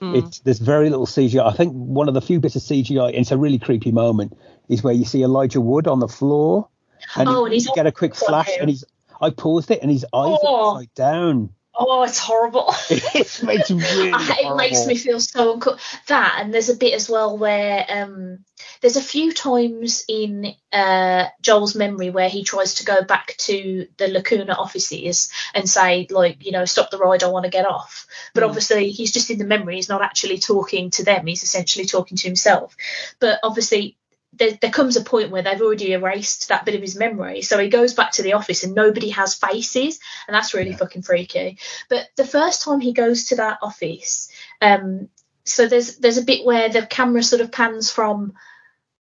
Hmm. It's there's very little CGI. I think one of the few bits of CGI, and it's a really creepy moment, is where you see Elijah Wood on the floor, and Oh, and he's get a quick flash, hair. and he's. I paused it, and his eyes Oh. are upside down. Oh it's horrible it's, it's really it makes me feel so uncomfortable. That and there's a bit as well where um, there's a few times in uh, Joel's memory where he tries to go back to the Lacuna offices and say like you know stop the ride I want to get off. But Mm. obviously he's just in the memory. He's not actually talking to them. He's essentially talking to himself. But obviously. There, there comes a point where they've already erased that bit of his memory, so he goes back to the office and nobody has faces, and that's really fucking freaky. But the first time he goes to that office, um, so there's there's a bit where the camera sort of pans from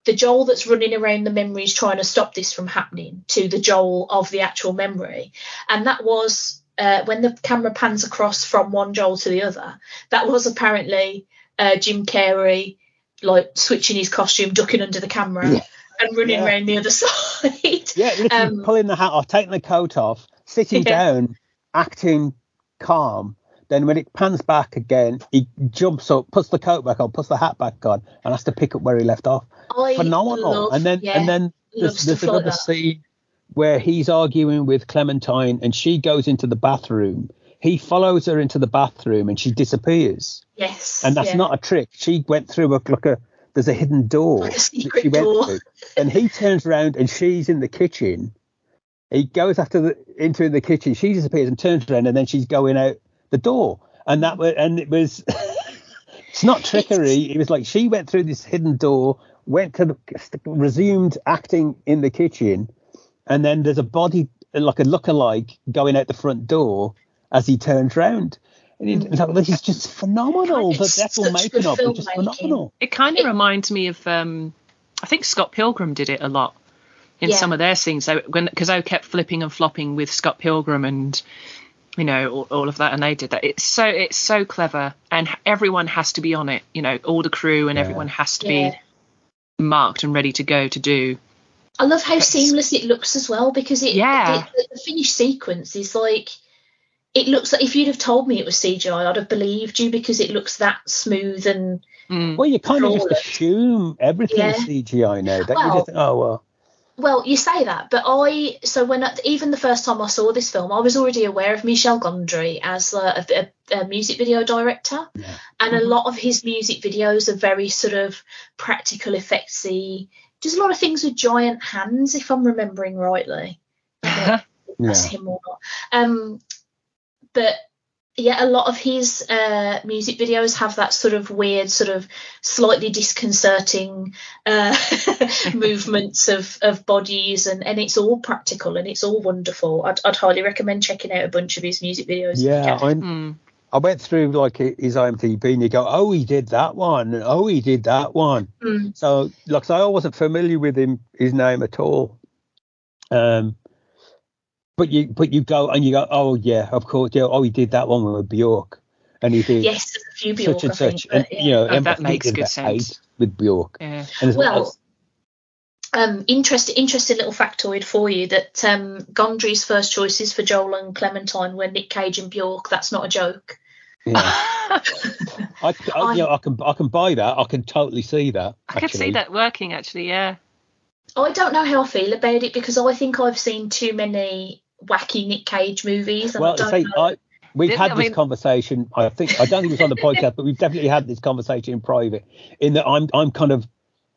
the Joel that's running around the memories trying to stop this from happening to the Joel of the actual memory, and that was uh, when the camera pans across from one Joel to the other. That was apparently uh, Jim Carrey like switching his costume, ducking under the camera, Yeah. and running Yeah. around the other side. Yeah, literally Um, pulling the hat off, taking the coat off, sitting Yeah. down, acting calm. Then when it pans back again, he jumps up, puts the coat back on, puts the hat back on, and has to pick up where he left off. I Phenomenal. love- and then yeah, and then there's, there's stuff like another scene where he's arguing with Clementine, and she goes into the bathroom. He follows her into the bathroom and she disappears. Yes. And that's yeah. not a trick. She went through a like a there's a hidden door Like a secret she went door. through. And he turns around and she's in the kitchen. He goes after the into the kitchen. She disappears and turns around and then she's going out the door. And that was and it was it's not trickery. It was like she went through this hidden door, went to the resumed acting in the kitchen, and then there's a body like a lookalike going out the front door as he turns round. And it- it's like, this is just phenomenal. The It's Death will such making good of it, just phenomenal. It kind of reminds me of, um, I think Scott Pilgrim did it a lot in Yeah. some of their scenes. So because I kept flipping and flopping with Scott Pilgrim and you know all, all of that, and they did that. It's so it's so clever, and everyone has to be on it. You know, all the crew and Yeah. everyone has to Yeah. be marked and ready to go to do. I love how Yes. seamless it looks as well because it Yeah. the, the finished sequence is like it looks like if you'd have told me it was CGI, I'd have believed you because it looks that smooth and Mm. Well, you kind of just assume everything's Yeah. CGI now. Don't you just think, oh well, well, you say that, but I so when I, even the first time I saw this film, I was already aware of Michel Gondry as a, a, a music video director, Yeah. and Mhm. a lot of his music videos are very sort of practical effectsy. Does a lot of things with giant hands, if I'm remembering rightly. that's him or not. Um, but yeah, a lot of his uh, music videos have that sort of weird, sort of slightly disconcerting uh, movements of, of bodies, and, and it's all practical and it's all wonderful. I'd, I'd highly recommend checking out a bunch of his music videos. Yeah, can. I Mm. I went through like his IMDb and you go, oh, he did that one, and oh, he did that one. Mm. So, like, so I wasn't familiar with him, his name at all. Um, but you, but you go and you go, oh yeah, of course, yeah, oh, he did that one with Bjork, and he did Yes, a few Bjork, such and I think, such, and yeah. you know, Oh, and that makes good sense. with Bjork. Yeah. And Well, as- um, interesting, interesting little factoid for you that um, Gondry's first choices for Joel and Clementine were Nick Cage and Bjork. That's not a joke. yeah, I, I, you know, I can, I can buy that. I can totally see that. I could see that working actually. Yeah. I don't know how I feel about it because I think I've seen too many wacky Nick Cage movies. And I Well, don't see, know. I, we've Yeah, had I this mean- conversation. I think I don't think it was on the podcast, but we've definitely had this conversation in private. In that I'm I'm kind of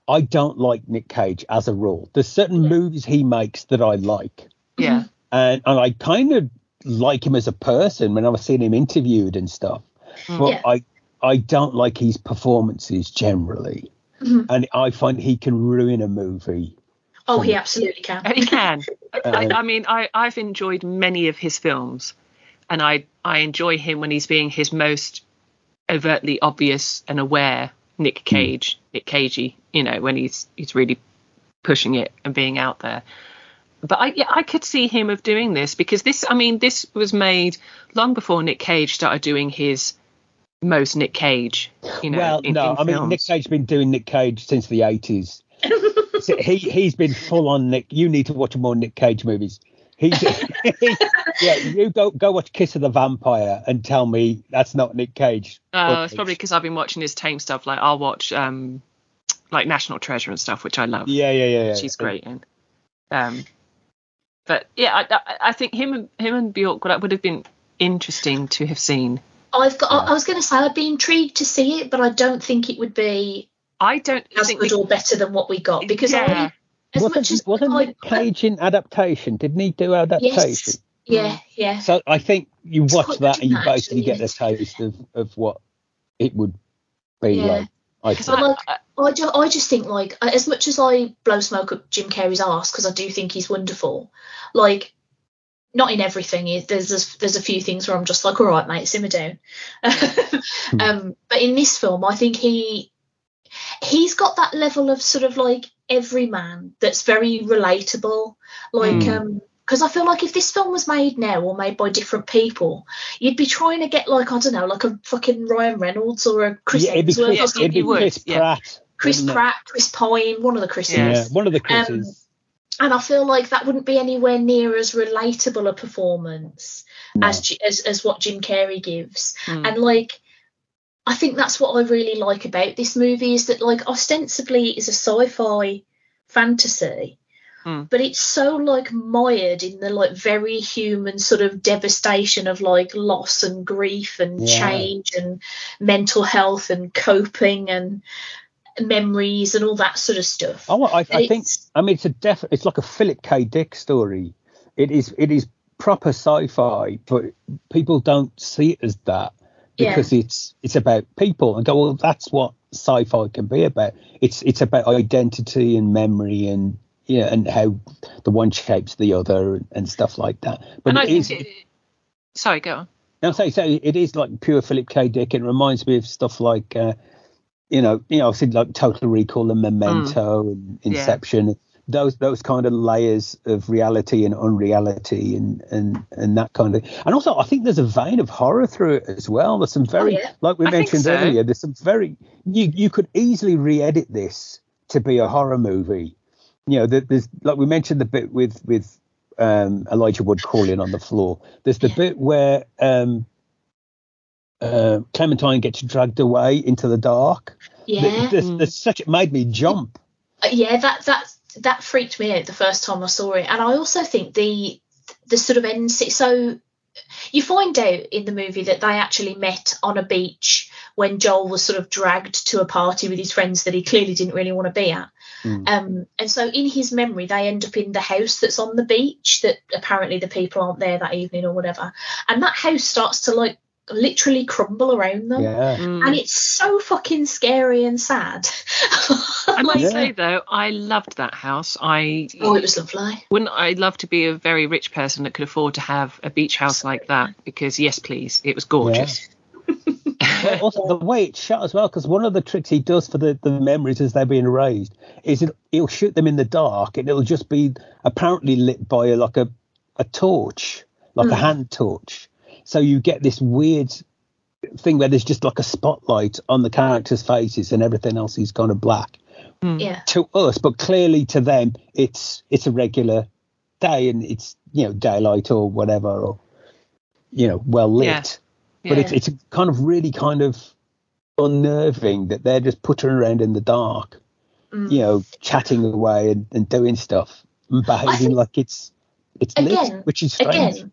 I don't like Nick Cage as a rule. There's certain Yeah. movies he makes that I like, Yeah. and and I kind of like him as a person when I've seen him interviewed and stuff. Mm. But Yeah. I I don't like his performances generally, Mhm. and I find he can ruin a movie. Oh, he absolutely can. He can. I, Um, I mean, I, I've enjoyed many of his films, and I I enjoy him when he's being his most overtly obvious and aware Nick Cage, Nick Cagey. You know, when he's he's really pushing it and being out there. But I yeah, I could see him of doing this because this I mean this was made long before Nick Cage started doing his most Nick Cage. You know, well, in, no, in I mean. Nick Cage's been doing Nick Cage since the eighties. So he he's been full on Nick. You need to watch more Nick Cage movies. He's yeah. You go go watch Kiss of the Vampire and tell me that's not Nick Cage. Oh, it's probably because I've been watching his tame stuff. Like I'll watch um like National Treasure and stuff, which I love. Yeah, yeah, yeah. yeah. She's great in. Um, but yeah, I, I, I think him and him and Bjork would, would have been interesting to have seen. I've got. I- Yeah. I was going to say I'd be intrigued to see it, but I don't think it would be I don't as think good we, or better than what we got because yeah, I, as wasn't much as wasn't I, Nick Cage in adaptation? Didn't he do adaptation? yes, yeah, yeah. So I think you It's watch that and you in that, basically get actually, a taste of, of what it would be Yeah. like. I because I, like, uh, I just, I just think like uh, as much as I blow smoke up Jim Carrey's ass because I do think he's wonderful, like not in everything. It- There's a, there's a few things where I'm just like, all right, mate, simmer down. Hmm. um, but in this film, I think he he's got that level of sort of like everyman that's very relatable. Like, Mm. um, because I feel like if this film was made now or made by different people, you'd be trying to get like I don't know, like a fucking Ryan Reynolds or a Chris yeah, it'd be Hemsworth Chris, or something. it'd be You would, Chris yeah. Pratt. Chris? Pratt, Chris Pine, one of the Chris's. Yeah, one of the Um, And I feel like that wouldn't be anywhere near as relatable a performance No. as, as as what Jim Carrey gives. mm, And like, I think that's what I really like about this movie is that like ostensibly it's a sci-fi fantasy, Mm. but it's so like mired in the like very human sort of devastation of like loss and grief and Yeah. change and mental health and coping and memories and all that sort of stuff. Oh, I, I think. I mean, it's a def. It's like a Philip K. Dick story. It is. It is proper sci-fi, but people don't see it as that Yeah. because it's it's about people and go. Well, that's what sci-fi can be about. It's it's about identity and memory and yeah, and how the one shapes the other and, stuff like that. But And I is. think it- sorry, go on. No, so, so it is like pure Philip K. Dick. It reminds me of stuff like, uh, you know, you know, I've seen like Total Recall and Memento and Yeah. Those those kind of layers of reality and unreality and and and that kind of. And also, I think there's a vein of horror through it as well. There's some very, yeah. like we I mentioned so. earlier, there's some very. You you could easily re-edit this to be a horror movie. You know, there- there's like we mentioned the bit with with um, Elijah Wood crawling on the floor. There's the bit where um, uh, Clementine gets dragged away into the dark. yeah. Th- There's, there's such it made me jump. Uh, yeah that that that freaked me out the first time I saw it and I also think the the sort of end se- so you find out in the movie that they actually met on a beach when Joel was sort of dragged to a party with his friends that he clearly didn't really want to be at Mm. um, and so in his memory they end up in the house that's on the beach that apparently the people aren't there that evening or whatever and that house starts to like literally crumble around them Yeah. Mm. and it's so fucking scary and sad I must Yeah. say though, I loved that house. I oh it was lovely wouldn't. I love to be a very rich person that could afford to have a beach house like that because yes, please, it was gorgeous. Well, also, the way it's shot as well, because one of the tricks he does for the, the memories as they're being raised is it, he'll shoot them in the dark and it'll just be apparently lit by a, like a, a torch, like a hmm. hand torch. So you get this weird thing where there's just like a spotlight on the characters' faces and everything else is kind of black. yeah to us, but clearly to them, it's it's a regular day and it's you know daylight or whatever or you know well lit. Yeah. But it's it's kind of really kind of unnerving that they're just puttering around in the dark, Mm. you know, chatting away and, and doing stuff and behaving think- like it's it's lit, which is strange. again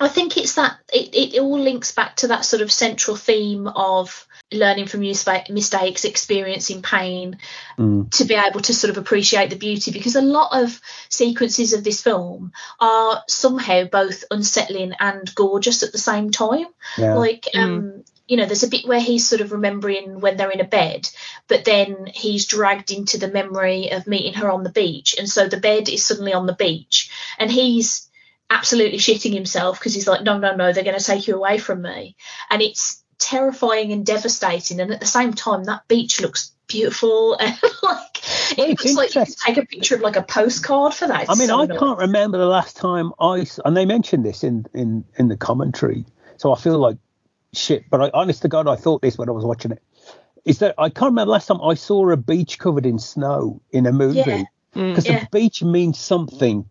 i think it's that it, it all links back to that sort of central theme of learning from mistakes experiencing pain Mm. to be able to sort of appreciate the beauty because a lot of sequences of this film are somehow both unsettling and gorgeous at the same time Yeah. like um you know there's a bit where he's sort of remembering when they're in a bed but then he's dragged into the memory of meeting her on the beach and so the bed is suddenly on the beach and he's absolutely shitting himself because he's like no no no they're going to take you away from me and it's terrifying and devastating and at the same time that beach looks beautiful and like it it's looks like you could take a picture of like a postcard for that It's I mean, so I nice. can't remember the last time I and they mentioned this in in in the commentary, so I feel like shit. But I, honest to God, I thought this when I was watching it. Is that I can't remember the last time I saw a beach covered in snow in a movie Yeah. Mm. because Yeah. the beach means something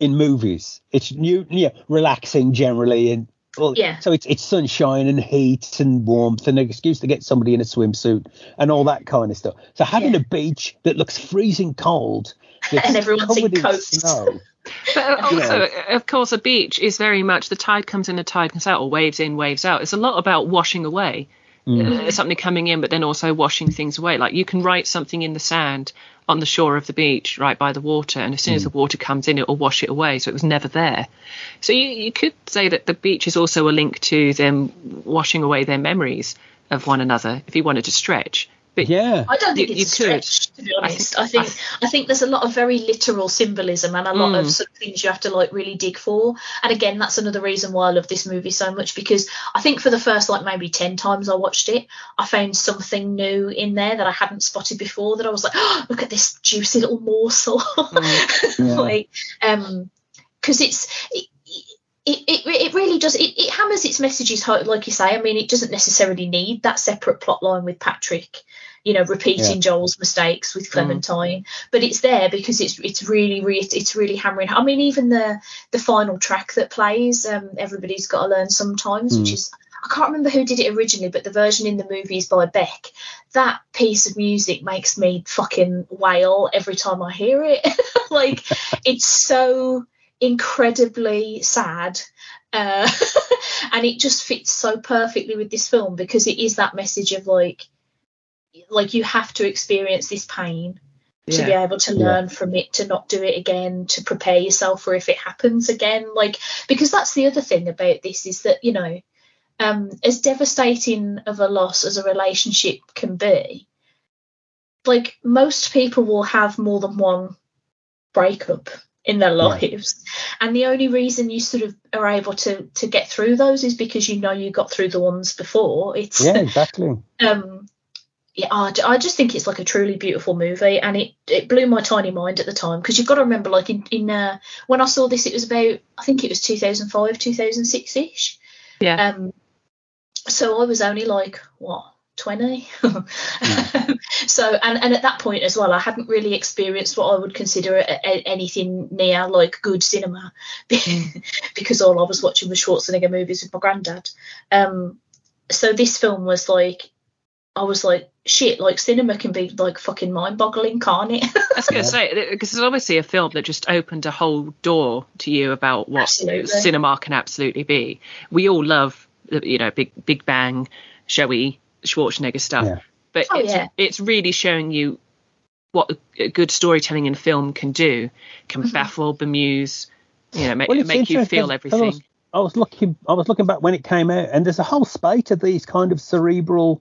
in movies. It's new, yeah, relaxing generally, and well, Yeah. So it's it's sunshine and heat and warmth and an excuse to get somebody in a swimsuit and all that kind of stuff. So having Yeah. a beach that looks freezing cold that's And everyone's in covered in coats. snow. But also, know. of course, a beach is very much the tide comes in, the tide comes out, or waves in, waves out. It's a lot about washing away. Uh, something coming in, but then also washing things away. Like you can write something in the sand on the shore of the beach, right by the water, and as soon as the water comes in, it will wash it away. So it was never there. So you, you could say that the beach is also a link to them washing away their memories of one another if you wanted to stretch. But Yeah. I don't think You- it's you a could. stretch, to be I honest. think- I think I- I, think there's a lot of very literal symbolism and a lot Mm. of sort of things you have to like really dig for. And again, that's another reason why I love this movie so much because I think for the first like maybe ten times I watched it, I found something new in there that I hadn't spotted before. That I was like, oh, look at this juicy little morsel. Yeah. like, um, because it's. It, it, it, it really does it, it hammers its messages home like you say i mean it doesn't necessarily need that separate plot line with patrick you know repeating Yeah. joel's mistakes with clementine but it's there because it's it's really re- it's really hammering i mean even the the final track that plays um everybody's got to learn sometimes which Mm. is I can't remember who did it originally, but the version in the movie is by Beck. That piece of music makes me fucking wail every time I hear it. like it's so incredibly sad. Uh, and it just fits so perfectly with this film because it is that message of like like you have to experience this pain to be able to learn from it to not do it again to prepare yourself for if it happens again like because that's the other thing about this is that you know um as devastating of a loss as a relationship can be like most people will have more than one breakup in their lives and the only reason you sort of are able to to get through those is because you know you got through the ones before it's Yeah, exactly. um yeah I, I just think it's like a truly beautiful movie and it it blew my tiny mind at the time because you've got to remember like in, in uh, when i saw this it was about i think it was 2005 2006ish Yeah. um so i was only like what 20 so and, and at that point as well i hadn't really experienced what i would consider a, a, anything near like good cinema because all i was watching was schwarzenegger movies with my granddad um so this film was like I was like, shit, like cinema can be like fucking mind boggling, can't it? I was going to say because it's obviously a film that just opened a whole door to you about what Absolutely. cinema can absolutely be. We all love, you know, Big Big Bang, showy Schwarzenegger stuff, Yeah. but Oh, it's yeah. it's really showing you what a good storytelling in film can do. Can Mm-hmm. baffle, bemuse, you know, make, Well, make you feel everything. I was, I was looking. I was looking back when it came out, and there's a whole spate of these kind of cerebral,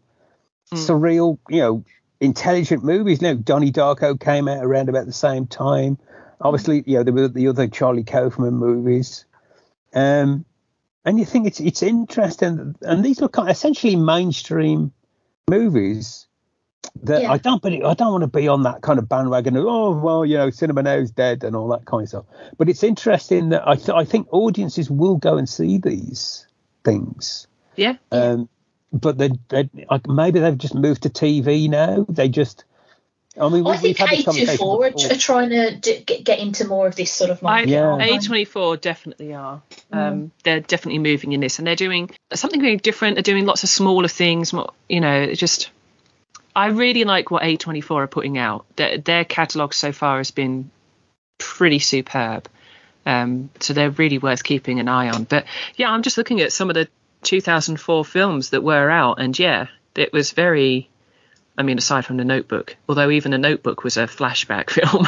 Hmm. surreal, you know, intelligent movies. You know, Donnie Darko came out around about the same time. Obviously, you know, there were the other Charlie Kaufman movies. Um, and you think it's it's interesting, and these look kind of essentially mainstream movies. That Yeah. I don't, but I don't want to be on that kind of bandwagon. Of, oh well, you know, cinema now is dead and all that kind of stuff. But it's interesting that I th- I think audiences will go and see these things. yeah, Um, but they they like, maybe they've just moved to TV now. They just. I mean, we, I think we've had. A24 are, before. are trying to d- get, get into more of this sort of I, market. Yeah. A24 definitely are. Um, They're definitely moving in this, and they're doing something very different. They're doing lots of smaller things. More, you know, just. I really like what A24 are putting out. Their, their catalogue so far has been pretty superb. Um, so they're really worth keeping an eye on. But yeah, I'm just looking at some of the 2004 films that were out, and yeah, it was very. I mean, aside from the Notebook, although even the Notebook was a flashback film.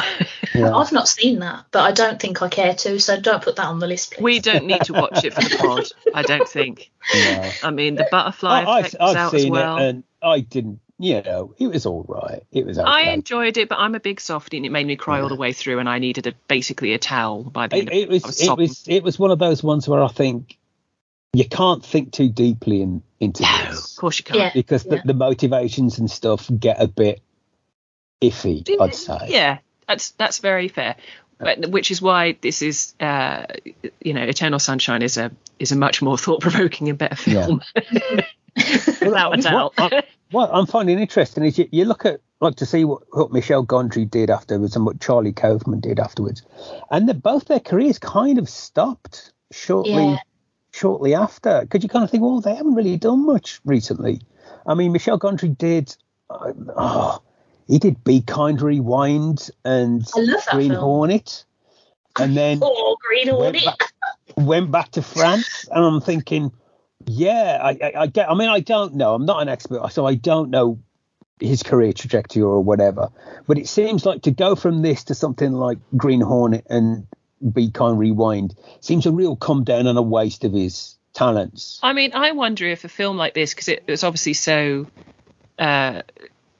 Yeah. I've not seen that, but I don't think I care to, so don't put that on the list, please. we don't need to watch it for the pod. I don't think. No. I mean, the butterfly I, effect I've, was I've out as seen well. it, and I didn't. You know, it was all right. It was okay. I enjoyed it, but I'm a big softie, and it made me cry all the way through, and I needed a, basically a towel by the end. it, of it I was it was it was one of those ones where I think you can't think too deeply in, into No, of course you can't. Yeah. because Yeah. the, the motivations and stuff get a bit iffy. I'd say. Yeah, that's that's very fair. But, which is why this is, uh, you know, Eternal Sunshine is a is a much more thought provoking and better film. Without a doubt. What, I, what I'm finding interesting is you, you look at like to see what, what Michel Gondry did afterwards and what Charlie Kaufman did afterwards, and that both their careers kind of stopped shortly Yeah. Shortly after because you kind of think, well, they haven't really done much recently. I mean, Michel Gondry did. Uh, oh, he did Be Kind Rewind and Green film. Hornet, and then Oh, Green went Hornet. back, went back to France, and I'm thinking, yeah, I, I, I get. I mean, I don't know. I'm not an expert, so I don't know his career trajectory or whatever. But it seems like to go from this to something like Green Hornet and Be Kind Rewind seems a real come down and a waste of his talents. I mean, I wonder if a film like this, because it was obviously so uh,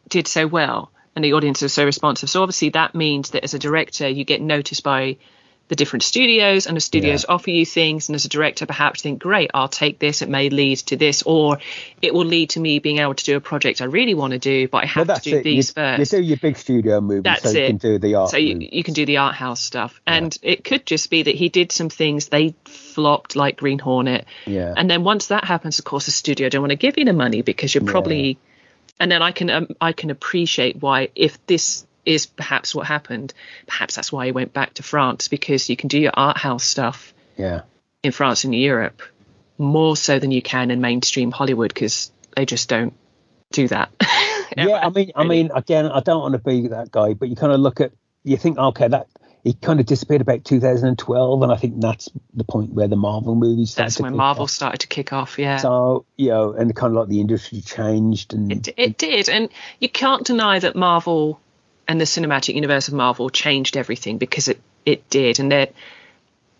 did so well, and the audience was so responsive. So obviously that means that as a director, you get noticed by the different studios, and the studios offer you things. And as a director, perhaps think, great, I'll take this. It may lead to this, or it will lead to me being able to do a project I really want to do, but I have to do it. You, these you first. do your big studio movies, That's so you can do the art. so you, you can do the art house stuff and it could just be that he did some things they flopped like green hornet Yeah. and then once that happens of course the studio don't want to give you the money because you're probably and then i can um, i can appreciate why if this is perhaps what happened perhaps that's why he went back to france because you can do your art house stuff yeah. in france and europe more so than you can in mainstream Hollywood because they just don't do that. yeah, I mean, I mean, again, I don't want to be that guy, but you kind of look at, you think, okay, that he kind of disappeared about 2012, and I think that's the point where the Marvel movies. That's when Marvel off. started to kick off, yeah. So you know, and kind of like the industry changed, and it, it did, and you can't deny that Marvel and the cinematic universe of Marvel changed everything because it it did, and that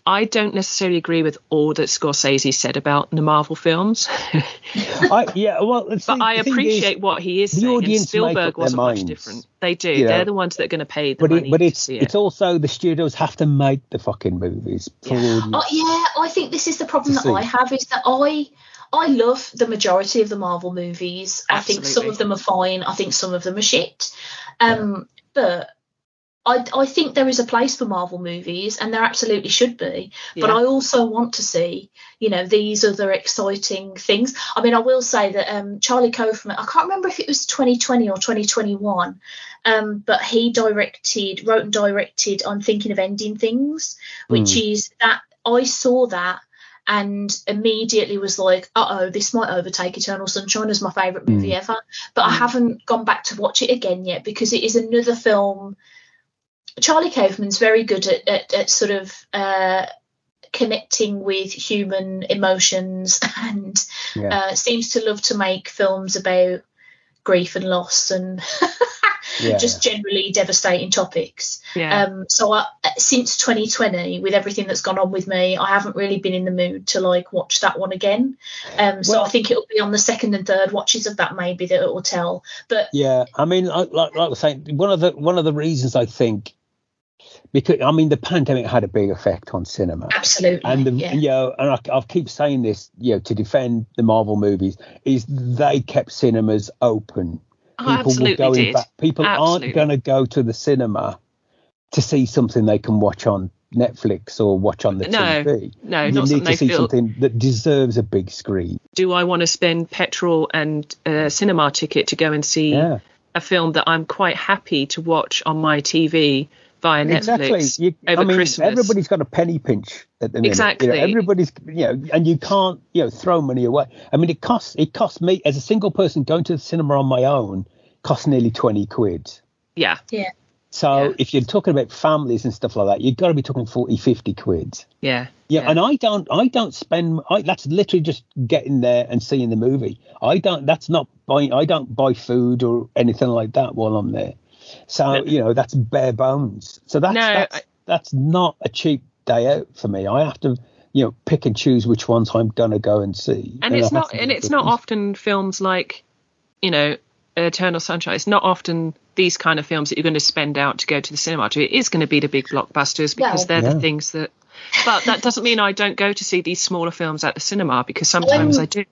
I don't necessarily agree with all that Scorsese said about the Marvel films. I, yeah, well, but I appreciate is, what he is the saying. Audience and Spielberg wasn't much different. They do. You know, They're the ones that are going to pay the but money. It, but it's it. it's also the studios have to make the fucking movies. Yeah. Oh, yeah, I think this is the problem that see. I have is that I. I love the majority of the Marvel movies. Absolutely. I think some of them are fine. I think some of them are shit. Um, yeah. But I, I think there is a place for Marvel movies, and there absolutely should be. Yeah. But I also want to see, you know, these other exciting things. I mean, I will say that um, Charlie Kaufman, I can't remember if it was 2020 or 2021, um, but he directed, wrote and directed I'm Thinking of Ending Things, which mm. is that I saw that and immediately was like, uh oh, this might overtake Eternal Sunshine as my favourite movie mm. ever. But. I haven't gone back to watch it again yet because it is another film Charlie Kaufman's very good at, at, at sort of uh, connecting with human emotions and yeah. uh, seems to love to make films about grief and loss and yeah. just generally devastating topics. Yeah. Um, so I, since 2020, with everything that's gone on with me, I haven't really been in the mood to like watch that one again. Um, so well, I think it'll be on the second and third watches of that maybe that it will tell. But yeah, I mean, like, like I was saying, one of the one of the reasons I think because I mean the pandemic had a big effect on cinema. Absolutely. And the, yeah. you know, and I, I keep saying this, you know, to defend the Marvel movies, is they kept cinemas open. Oh, people going did. back. People absolutely. aren't going to go to the cinema to see something they can watch on Netflix or watch on the no, TV. No, you need to see feel... something that deserves a big screen. Do I want to spend petrol and a cinema ticket to go and see yeah. a film that I'm quite happy to watch on my TV via Netflix exactly. You, over I mean, Christmas. Everybody's got a penny pinch at the minute. Exactly. You know, everybody's, you know, and you can't, you know, throw money away. I mean, it costs, it costs me as a single person going to the cinema on my own costs nearly 20 quid. Yeah. Yeah. So yeah. if you're talking about families and stuff like that, you've got to be talking 40, 50 quid. Yeah. Yeah, yeah. and I don't, I don't spend. I, that's literally just getting there and seeing the movie. I don't. That's not buying. I don't buy food or anything like that while I'm there. So no. you know that's bare bones. So that's no, that's, I, that's not a cheap day out for me. I have to you know pick and choose which ones I'm gonna go and see. And, and it's not and it's not often films like you know Eternal Sunshine. It's not often these kind of films that you're going to spend out to go to the cinema to. It is going to be the big blockbusters because they're yeah. the things that. But that doesn't mean I don't go to see these smaller films at the cinema because sometimes I do.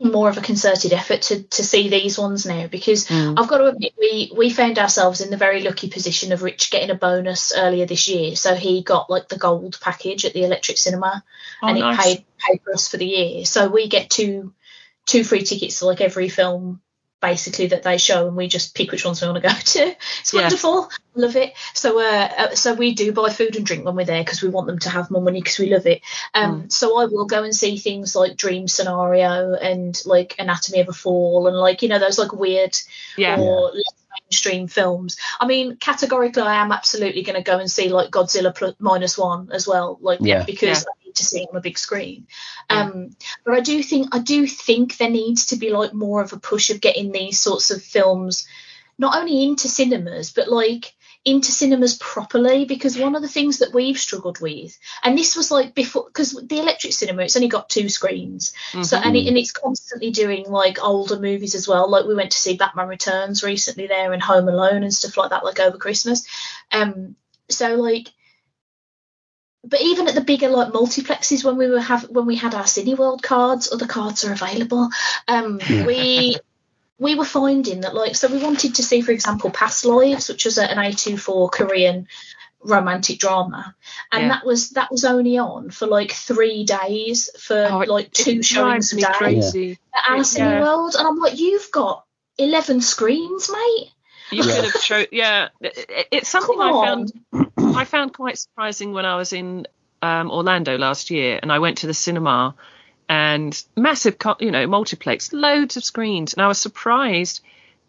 More of a concerted effort to, to see these ones now because mm. I've got to admit we we found ourselves in the very lucky position of Rich getting a bonus earlier this year. So he got like the gold package at the Electric Cinema, oh, and nice. it paid paid for us for the year. So we get two two free tickets to like every film basically that they show and we just pick which ones we want to go to it's wonderful yeah. love it so uh, uh, so we do buy food and drink when we're there because we want them to have more money because we love it um mm. so i will go and see things like dream scenario and like anatomy of a fall and like you know those like weird yeah. or mainstream films. I mean categorically i am absolutely going to go and see like godzilla plus minus one as well like yeah. because yeah. I need to see it on a big screen. Um, but I do think I do think there needs to be like more of a push of getting these sorts of films not only into cinemas but like into cinemas properly because one of the things that we've struggled with and this was like before because the electric cinema it's only got two screens mm-hmm. so and, it, and it's constantly doing like older movies as well like we went to see batman returns recently there and home alone and stuff like that like over christmas um so like but even at the bigger like multiplexes when we were have when we had our Cineworld cards, other cards are available. Um, we we were finding that like so we wanted to see, for example, Past Lives, which was an A24 Korean romantic drama, and yeah. that was that was only on for like three days for oh, like two showings a day crazy. at our yeah. Cineworld, and I'm like, you've got eleven screens, mate. You could have showed, yeah. It, it's something I found I found quite surprising when I was in um, Orlando last year, and I went to the cinema, and massive, you know, multiplex, loads of screens. And I was surprised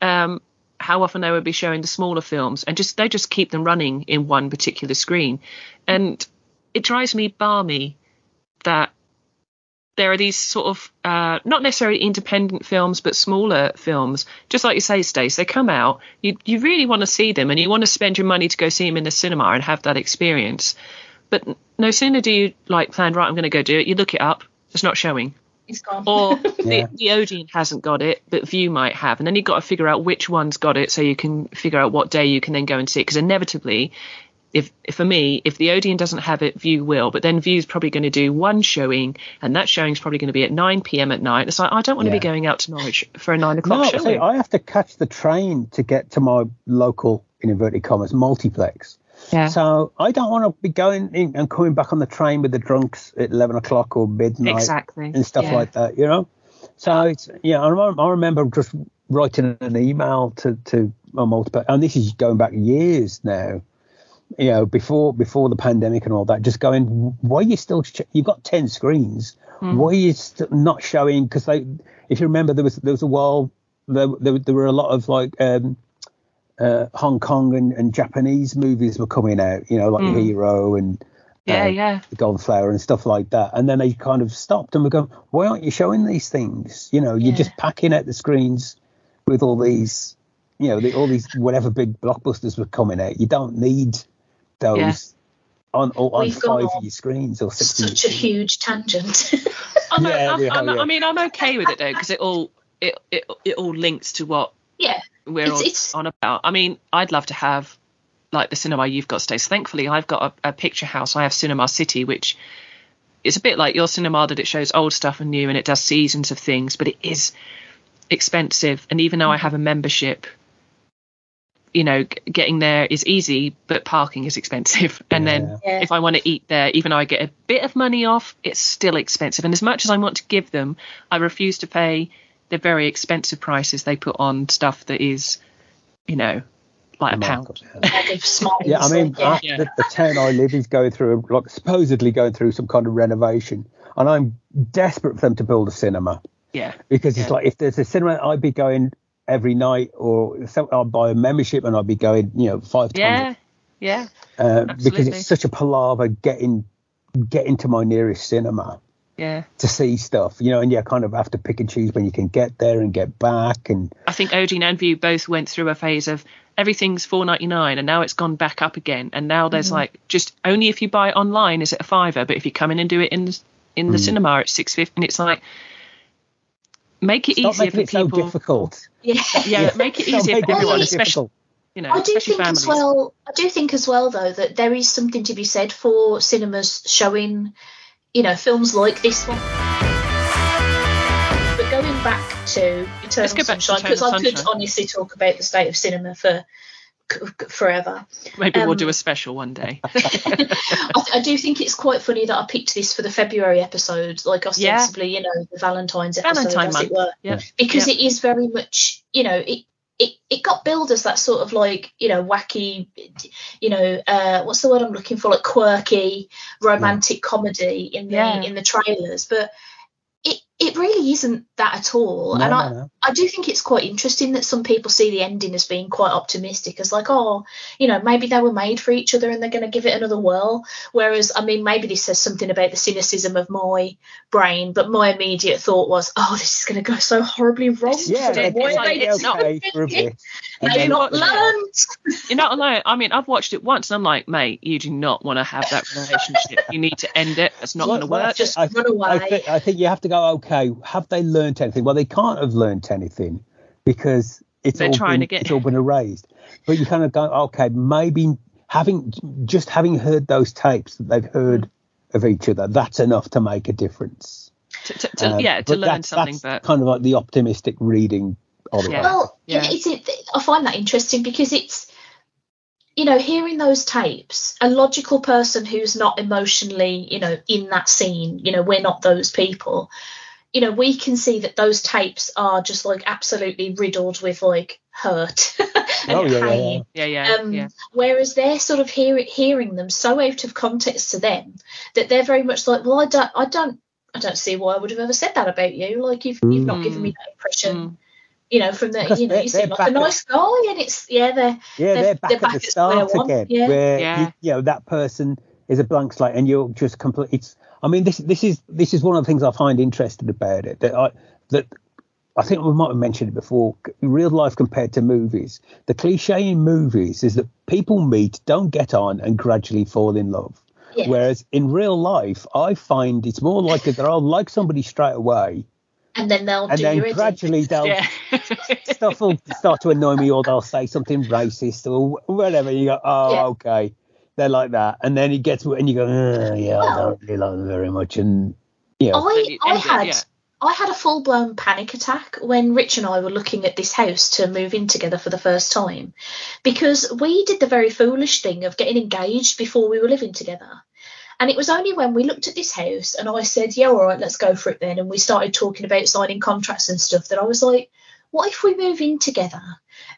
um, how often they would be showing the smaller films, and just they just keep them running in one particular screen. And it drives me barmy that there are these sort of uh, not necessarily independent films, but smaller films. Just like you say, Stace, they come out. You you really want to see them, and you want to spend your money to go see them in the cinema and have that experience. But no sooner do you like plan, right? I'm going to go do it. You look it up. It's not showing. It's gone. Or Yeah. the, the Odeon hasn't got it, but Vue might have, and then you've got to figure out which one's got it, so you can figure out what day you can then go and see it. Because inevitably, if, if for me, if the Odeon doesn't have it, Vue will. But then Vue's probably going to do one showing, and that showing's probably going to be at 9 p.m. at night. It's like I don't want to Yeah. be going out to Norwich for a nine o'clock No, o'clock see. I have to catch the train to get to my local, in inverted commas, multiplex. Yeah. So I don't want to be going in and coming back on the train with the drunks at 11 o'clock or midnight Exactly. and stuff Yeah. like that, you know? So it's, yeah, I remember, I remember just writing an email to, to my multiplex, and this is going back years now, you know, before before the pandemic and all that, just going, why are you still, sh- you've got 10 screens, Hmm. why are you st- not showing? Because they, if you remember, there was there was a while, there, there, there were a lot of like, um, uh, Hong Kong and, and Japanese movies were coming out, you know, like Mm. Hero and Yeah, uh, yeah. the Golden Flower and stuff like that. And then they kind of stopped and were going, why aren't you showing these things? You know, you're Yeah. just packing out the screens with all these, you know, the, all these whatever big blockbusters were coming out. You don't need those Yeah. on on, on We've five of your screens or six. of your Such a screens. huge tangent. I'm, Yeah, I'm, we I'm, yeah. I mean, I'm okay with it though because it all it, it it all links to what yeah. We're It's- on, it's- on about. I mean, I'd love to have like the cinema you've got, Stace. Thankfully, I've got a, a picture house. I have Cinema City, which is a bit like your cinema that it shows old stuff and new, and it does seasons of things, but it is expensive. And even though I have a membership, you know, g- getting there is easy, but parking is expensive. And then Yeah. if I want to eat there, even though I get a bit of money off, it's still expensive. And as much as I want to give them, I refuse to pay the very expensive prices they put on stuff that is, you know, like a pound. Bag of smiles, Yeah, I mean, yeah. I- The, the town I live is going through, like, supposedly going through some kind of renovation, and I'm desperate for them to build a cinema Yeah. because it's Yeah. like if there's a cinema, I'd be going every night, or some, I'd buy a membership and I'd be going, you know, five times, Yeah. Yeah. uh, because it's such a palaver getting getting to my nearest cinema Yeah. to see stuff, you know, and you kind of have to pick and choose when you can get there and get back, and I think Odeon and Vue both went through a phase of everything's four ninety nine, and now it's gone back up again. And now there's Mm-hmm. like just only if you buy it online is it a fiver, but if you come in and do it in the, in Mm. the cinema, it's six fifty. And it's like make it stop easier making for it so people. difficult. yeah. yeah, make it Stop easier for everyone, so especially you know, I do think families. as well. I do think as well, though, that there is something to be said for cinemas showing, you know, films like this one. But going back to Eternal back Sunshine, because I Eternal could honestly talk about the state of cinema for c- c- forever. Maybe we'll um, do a special one day. I, I do think it's quite funny that I picked this for the February episode, like ostensibly, you know, the Valentine's episode, Valentine as month. it were, yeah. because Yeah. it is very much, you know, it. It, it got billed as that sort of like you know wacky you know uh what's the word i'm looking for? Like quirky romantic comedy in the Yeah. in the trailers. But it it really isn't that at all No, and i no. I do think it's quite interesting that some people see the ending as being quite optimistic, as like, oh, you know, maybe they were made for each other and they're going to give it another whirl. Whereas, I mean, maybe this says something about the cynicism of my brain, but my immediate thought was, oh, this is going to go so horribly wrong. Yeah, for it's Why like- are they it's doing not- okay for a bit. And They've not learned. You're not alone. I mean, I've watched it once and I'm like, mate, you do not want to have that relationship. You need to end it. It's not Well, going to well, work. Just I, run away. I, think, I think you have to go. Okay, have they learnt anything? Well, they can't have learnt anything because it's They're all trying been, to get- it's all been erased. But you kind of go, okay, maybe having just having heard those tapes that they've heard of each other, that's enough to make a difference. to, to, to- Um, yeah, to learn that's- something. that's But kind of like the optimistic reading of it. Yeah. Well, Yeah. yeah. it's it, I find that interesting because it's you know hearing those tapes a logical person who's not emotionally you know in that scene you know we're not those people you know we can see that those tapes are just like absolutely riddled with like hurt and Oh, yeah, yeah, pain yeah, yeah, um, yeah. Whereas they're sort of hear, hearing them so out of context to them that they're very much like, well, I don't, I don't, I don't see why I would have ever said that about you. Like you've you've not given me that impression. Mm. You know, from the you know, they're- you they're seem like back a at- nice guy, and it's yeah, they're Yeah, They're- they're, back they're at the at square start one, again, yeah. where Yeah. You, you know that person is a blank slate, and you're just complete. It's. I mean, this this is this is one of the things I find interesting about it. That I that I think we might have mentioned it before. Real life compared to movies, the cliche in movies is that people meet, don't get on, and gradually fall in love. Yeah. Whereas in real life, I find it's more likely that I'll like somebody straight away, and then they'll and do then gradually they'll Yeah. stuff will start to annoy me, or they'll say something racist or whatever. You go, oh, Yeah. okay, they're like that, and then it gets and you go, "Uh, yeah, I don't really like them very much, and you know, I, I had yeah. I had a full blown panic attack when Rich and I were looking at this house to move in together for the first time because we did the very foolish thing of getting engaged before we were living together. And it was only when we looked at this house and I said, Yeah, all right, let's go for it then. And we started talking about signing contracts and stuff that I was like, What if we move in together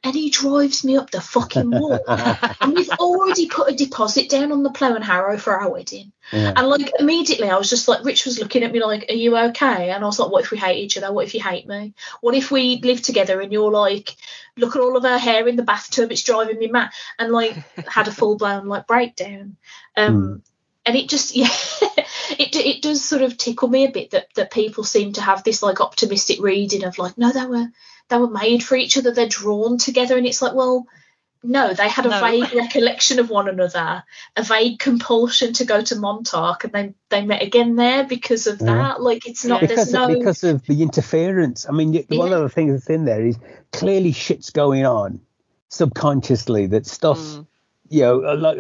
and he drives me up the fucking wall? and we've already put a deposit down on the plough and harrow for our wedding. yeah. And like immediately, I was just like, Rich was looking at me like, "Are you okay?" And I was like, "What if we hate each other? What if you hate me? What if we live together and you're like, look at all of our hair in the bathtub, it's driving me mad." And like had a full blown like breakdown. Um, and it just yeah, it it does sort of tickle me a bit that that people seem to have this like optimistic reading of like, no, they were they were made for each other, they're drawn together, and it's like, well. No, they had a No. vague recollection of one another, a vague compulsion to go to Montauk, and then they met again there because of Yeah. that. Like it's not. Yeah. There's because no. because of the interference. I mean, y- one Yeah. of the things that's in there is clearly shit's going on subconsciously. That stuff, Mm. you know, uh, like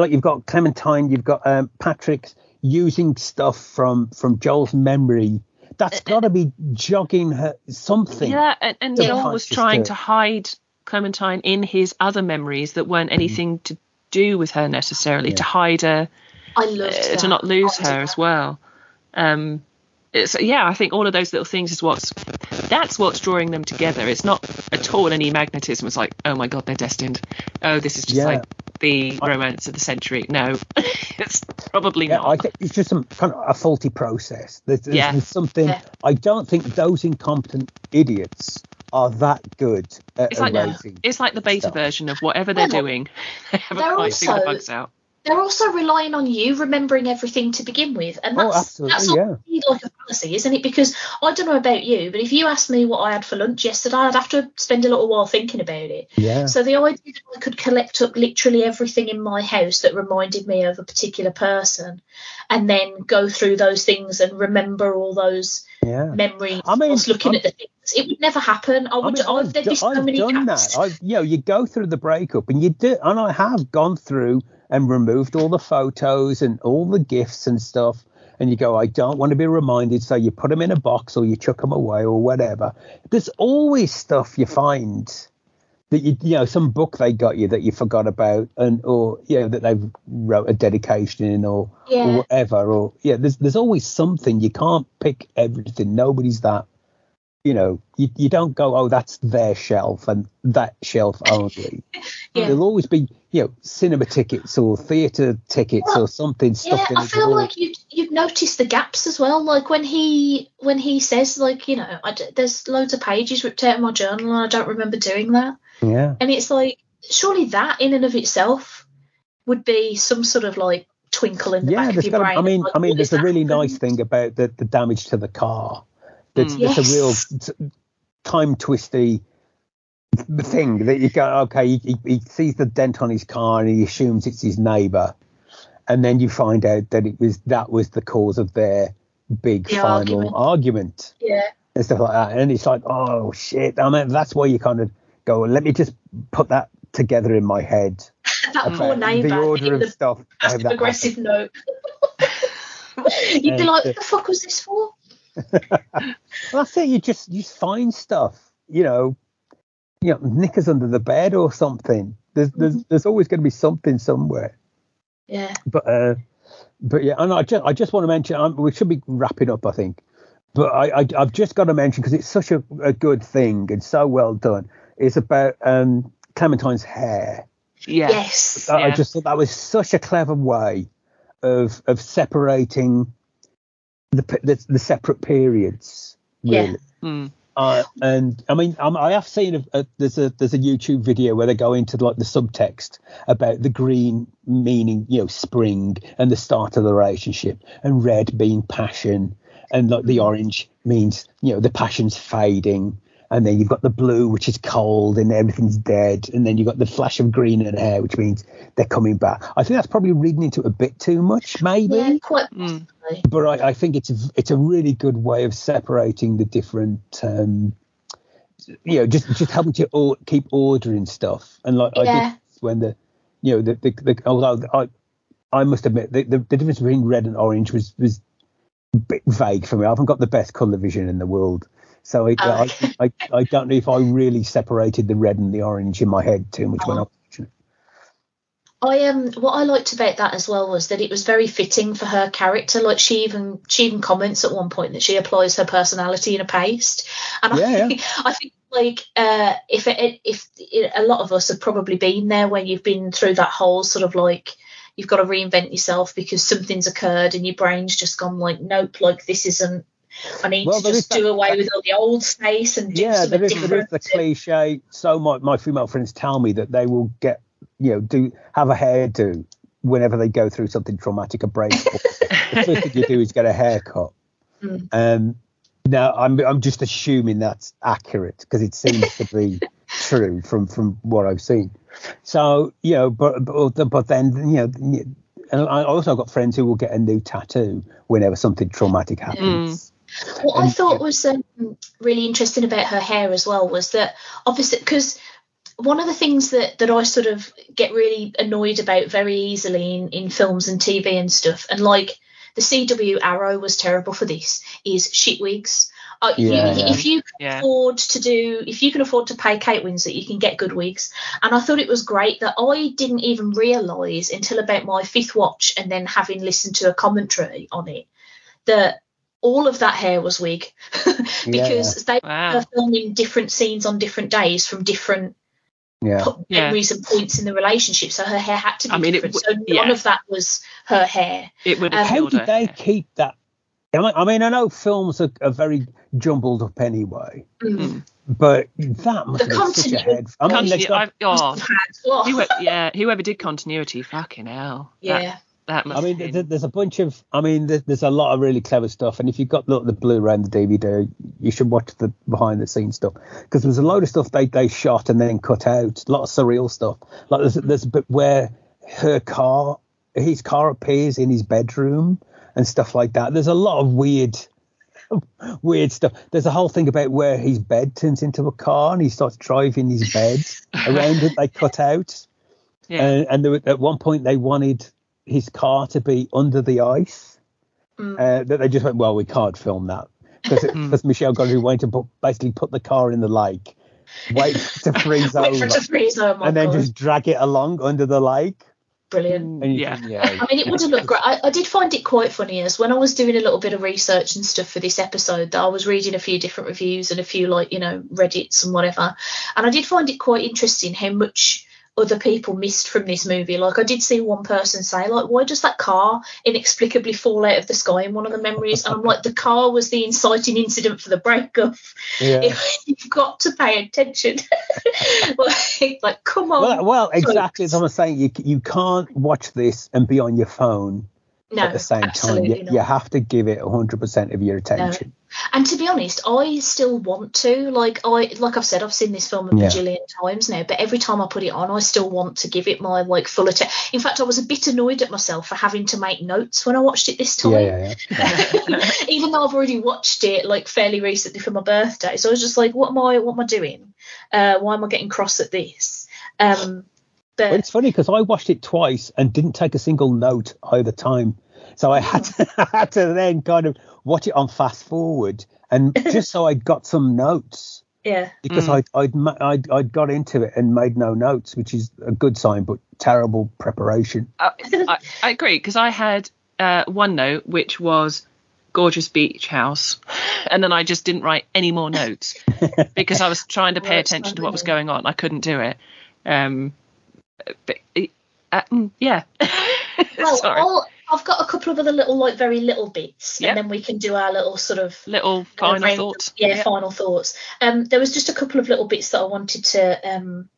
like you've got Clementine, you've got um, Patrick's using stuff from from Joel's memory. That's got to be jogging her something. Yeah, and, and Yeah. Was trying to- to hide Clementine in his other memories that weren't anything to do with her necessarily, Yeah. to hide her, I loved uh, to not lose I her did as well. Um, it's, yeah, I think all of those little things is what's that's what's drawing them together. It's not at all any magnetism. It's like, oh my god, they're destined. Oh, this is just Yeah. like the romance of the century. No, it's probably Yeah, not. I think it's just some kind of a faulty process. There's, there's, Yeah. there's something. Yeah. I don't think those incompetent idiots are that good at it's like erasing. it's like the beta stuff. version of whatever they're Well, doing. They haven't they're quite figured the bugs out. They're also relying on you remembering everything to begin with, and Oh, that's absolutely, that's yeah. like a fallacy, isn't it? Because I don't know about you, but if you asked me what I had for lunch yesterday, I'd have to spend a little while thinking about it. Yeah. So the idea that I could collect up literally everything in my house that reminded me of a particular person, and then go through those things and remember all those yeah. memories I mean, looking I'm- at the things, it would never happen. I I would. mean, I I've, there'd be do- so I've many done gaps. that. I've, you know, you go through the breakup and you do, and I have gone through and removed all the photos and all the gifts and stuff. And you go, I don't want to be reminded. So you put them in a box or you chuck them away or whatever. There's always stuff you find that you, you know, some book they got you that you forgot about, and or you know that they wrote a dedication in or, Yeah. or whatever. Or yeah, there's there's always something. You can't pick everything. Nobody's that you know, you, you don't go, oh, that's their shelf and that shelf only. Yeah. There'll always be, you know, cinema tickets or theatre tickets Well, or something Yeah, in I feel drawer. like you you've noticed the gaps as well. Like when he when he says like you know I d there's loads of pages ripped out of my journal and I don't remember doing that. yeah. And it's like surely that in and of itself would be some sort of like twinkle in the Yeah, back of your brain. I mean, like, I mean, there's a really happening? nice thing about the, the damage to the car. That's, Mm. that's a real time twisty thing that you go, okay, he, he, he sees the dent on his car and he assumes it's his neighbour, and then you find out that it was that was the cause of their big The final argument. argument. Yeah, and stuff like that. And it's like, oh shit. I mean, that's where you kind of go, let me just put that together in my head. that poor neighbour the order of the stuff. how passive that aggressive note. You'd be like, what the fuck was this for? Happened. Well, that's it. You just you find stuff, you know, you know, knickers under the bed or something. There's there's Mm-hmm. there's always going to be something somewhere. Yeah. But uh, but yeah, and I just I just want to mention um, we should be wrapping up, I think. But I, I I've just got to mention because it's such a, a good thing and so well done. It's about um Clementine's hair. Yeah. Yes. I- I just thought that was such a clever way of of separating the the, the separate periods. Really. Yeah. Mm. Uh, and I mean, um, I have seen a, a, there's a there's a YouTube video where they go into like the subtext about the green meaning, you know, spring and the start of the relationship, and red being passion, and like the orange means you know the passion's fading, and then you've got the blue which is cold and everything's dead, and then you've got the flash of green in the hair which means they're coming back. I think that's probably reading into it a bit too much, maybe Yeah, quite Mm. but I, I think it's a, it's a really good way of separating the different um you know just just helping to or, keep ordering stuff and like I Yeah. did when the you know the the, the although I I must admit the, the, the difference between red and orange was was a bit vague for me I haven't got the best color vision in the world so I, Oh. I, I I don't know if I really separated the red and the orange in my head too much when I Oh. was watching it. I um what I liked about that as well was that it was very fitting for her character. Like she even she even comments at one point that she applies her personality in a paste, and Yeah, I yeah. think I think like uh, if it, if it, a lot of us have probably been there when you've been through that whole sort of like you've got to reinvent yourself because something's occurred and your brain's just gone like nope like this isn't. I need Well, to just do that- away with all the old space and do yeah, something there is, there different. is the cliche. So my, my female friends tell me that they will get, you know, do have a hairdo whenever they go through something traumatic, a breakup. the first thing you do is get a haircut. Mm. Um, now I'm I'm just assuming that's accurate because it seems to be true from from what I've seen. So you know, but but, but then you know. And I also got friends who will get a new tattoo whenever something traumatic happens. What I And- thought was um, really interesting about her hair as well was that obviously because one of the things that that I sort of get really annoyed about very easily in, in films and TV and stuff, and like the CW Arrow was terrible for this, is shit wigs. Uh, if, Yeah, you, yeah. if you can Yeah. afford to do, if you can afford to pay Kate Winslet, you can get good wigs. And I thought it was great that I didn't even realise until about my fifth watch, and then having listened to a commentary on it, that all of that hair was wig because they Wow. were filming different scenes on different days from different Yeah. po- Yeah. memories and points in the relationship. So her hair had to be I mean, it different. w- so none yeah. of that was her hair. It would Um, How did her. they keep that? I mean, I know films are, are very jumbled up anyway, Mm. but that must The have been such a head. I mean, they've Continu- got, I've- oh, Oh, whoever, yeah, whoever did continuity, fucking hell. Yeah. that must I mean, been- there's a bunch of. I mean, there- there's a lot of really clever stuff, and if you've got look, the Blu-ray and the DVD, you should watch the behind-the-scenes stuff because there's a load of stuff they they shot and then cut out. A lot of surreal stuff. Like there's there's a bit where her car, his car appears in his bedroom and stuff like that. There's a lot of weird. Weird stuff. There's a whole thing about where his bed turns into a car and he starts driving his bed around it. They cut out. yeah. And, and were- at one point they wanted his car to be under the ice. Mm. Uh, that they just went, well, we can't film that because Hmm. because Michel Gondry wanted to put, basically put the car in the lake, wait to freeze Wait over, it to freeze. My and then god, just drag it along under the lake. brilliant. Yeah. can- yeah. I mean, it would have looked great. I, I did find it quite funny as when I was doing a little bit of research and stuff for this episode that I was reading a few different reviews and a few like you know Reddits and whatever, and I did find it quite interesting how much other people missed from this movie. Like I did see one person say like, why does that car inexplicably fall out of the sky in one of the memories? And I'm like, the car was the inciting incident for the breakup. yeah. You've got to pay attention. like, like, come on. Well, well, exactly as folks. I was saying, you you can't watch this and be on your phone no, at the same time. You, you have to give it 100% of your attention. And to be honest, I still want to. Like I like I've said, I've seen this film a Yeah. bajillion times now, but every time I put it on, I still want to give it my like full attention. In fact, I was a bit annoyed at myself for having to make notes when I watched it this time. Yeah, yeah, yeah. Even though I've already watched it like fairly recently for my birthday, so I was just like, "What am I? What am I doing? Uh, why am I getting cross at this?" Um, but Well, it's funny because I watched it twice and didn't take a single note either time. So I had to, I had to then kind of watch it on fast forward and just so I got some notes yeah, because Mm. I'd, I'd I'd I'd got into it and made no notes, which is a good sign, but terrible preparation. I, I, I agree because I had uh, one note which was gorgeous beach house, and then I just didn't write any more notes because I was trying to pay attention to what was going on. I couldn't do it. Um, but uh, mm, yeah. Well, Sorry. I'll, I've got a couple of other little, like very little bits, Yep. and then we can do our little sort of Little uh, final thoughts. Yeah, Yep. final thoughts. Um, there was just a couple of little bits that I wanted to um,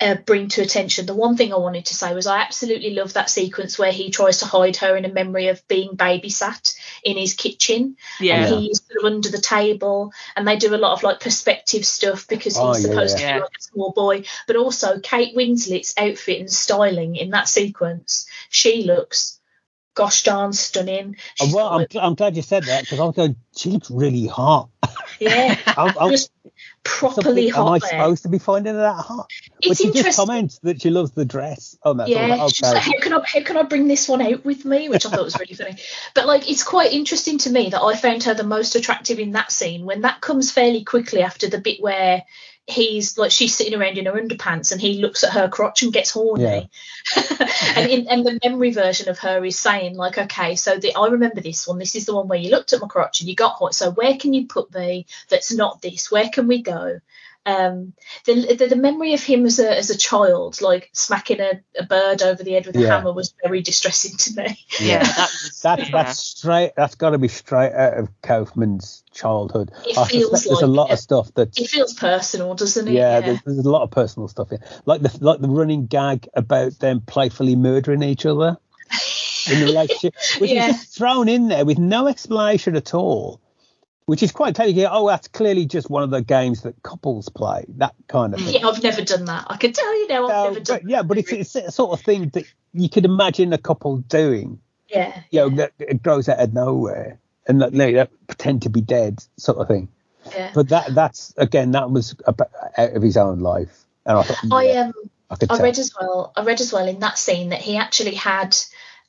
uh, bring to attention. The one thing I wanted to say was I absolutely love that sequence where he tries to hide her in a memory of being babysat in his kitchen. Yeah. And he's sort of under the table, and they do a lot of like perspective stuff because he's Oh, yeah, supposed yeah. to be like a small boy. But also, Kate Winslet's outfit and styling in that sequence, she looks gosh darn stunning. Oh, She's well, I'm, I'm glad you said that because I was going. She looks really hot. yeah, I'm, I'm, just properly am I hot there. supposed to be finding her that hot? but It's she just interesting. comments that she loves the dress. Oh, that's Yeah, all right. she's like, how can I how can I bring this one out with me? Which I thought was really funny. But like, it's quite interesting to me that I found her the most attractive in that scene when that comes fairly quickly after the bit where he's like she's sitting around in her underpants and he looks at her crotch and gets horny. and in, and the memory version of her is saying like, okay, so the I remember this one. This is the one where you looked at my crotch and you got hot. So where can you put me that's not this? Where can we go? Um the, the the memory of him as a as a child like smacking a, a bird over the head with a Yeah. hammer was very distressing to me Yeah, that was, That's yeah. that's straight. That's got to be straight out of Kaufman's childhood. It I feels suspect there's a lot it. of stuff that it feels personal doesn't it yeah, There's, there's a lot of personal stuff here, like the like the running gag about them playfully murdering each other in the relationship, which Yeah. is just thrown in there with no explanation at all, which is quite. You oh, that's clearly just one of the games that couples play, that kind of thing. yeah i've never done that i can tell you now i've never done but, yeah, but it's, it's a sort of thing that you could imagine a couple doing, yeah you know, that it grows out of nowhere and that pretend to be dead, sort of thing. yeah But that that's again that was about, out of his own life, and I thought, i um I I read as well. I read as well in that scene that he actually had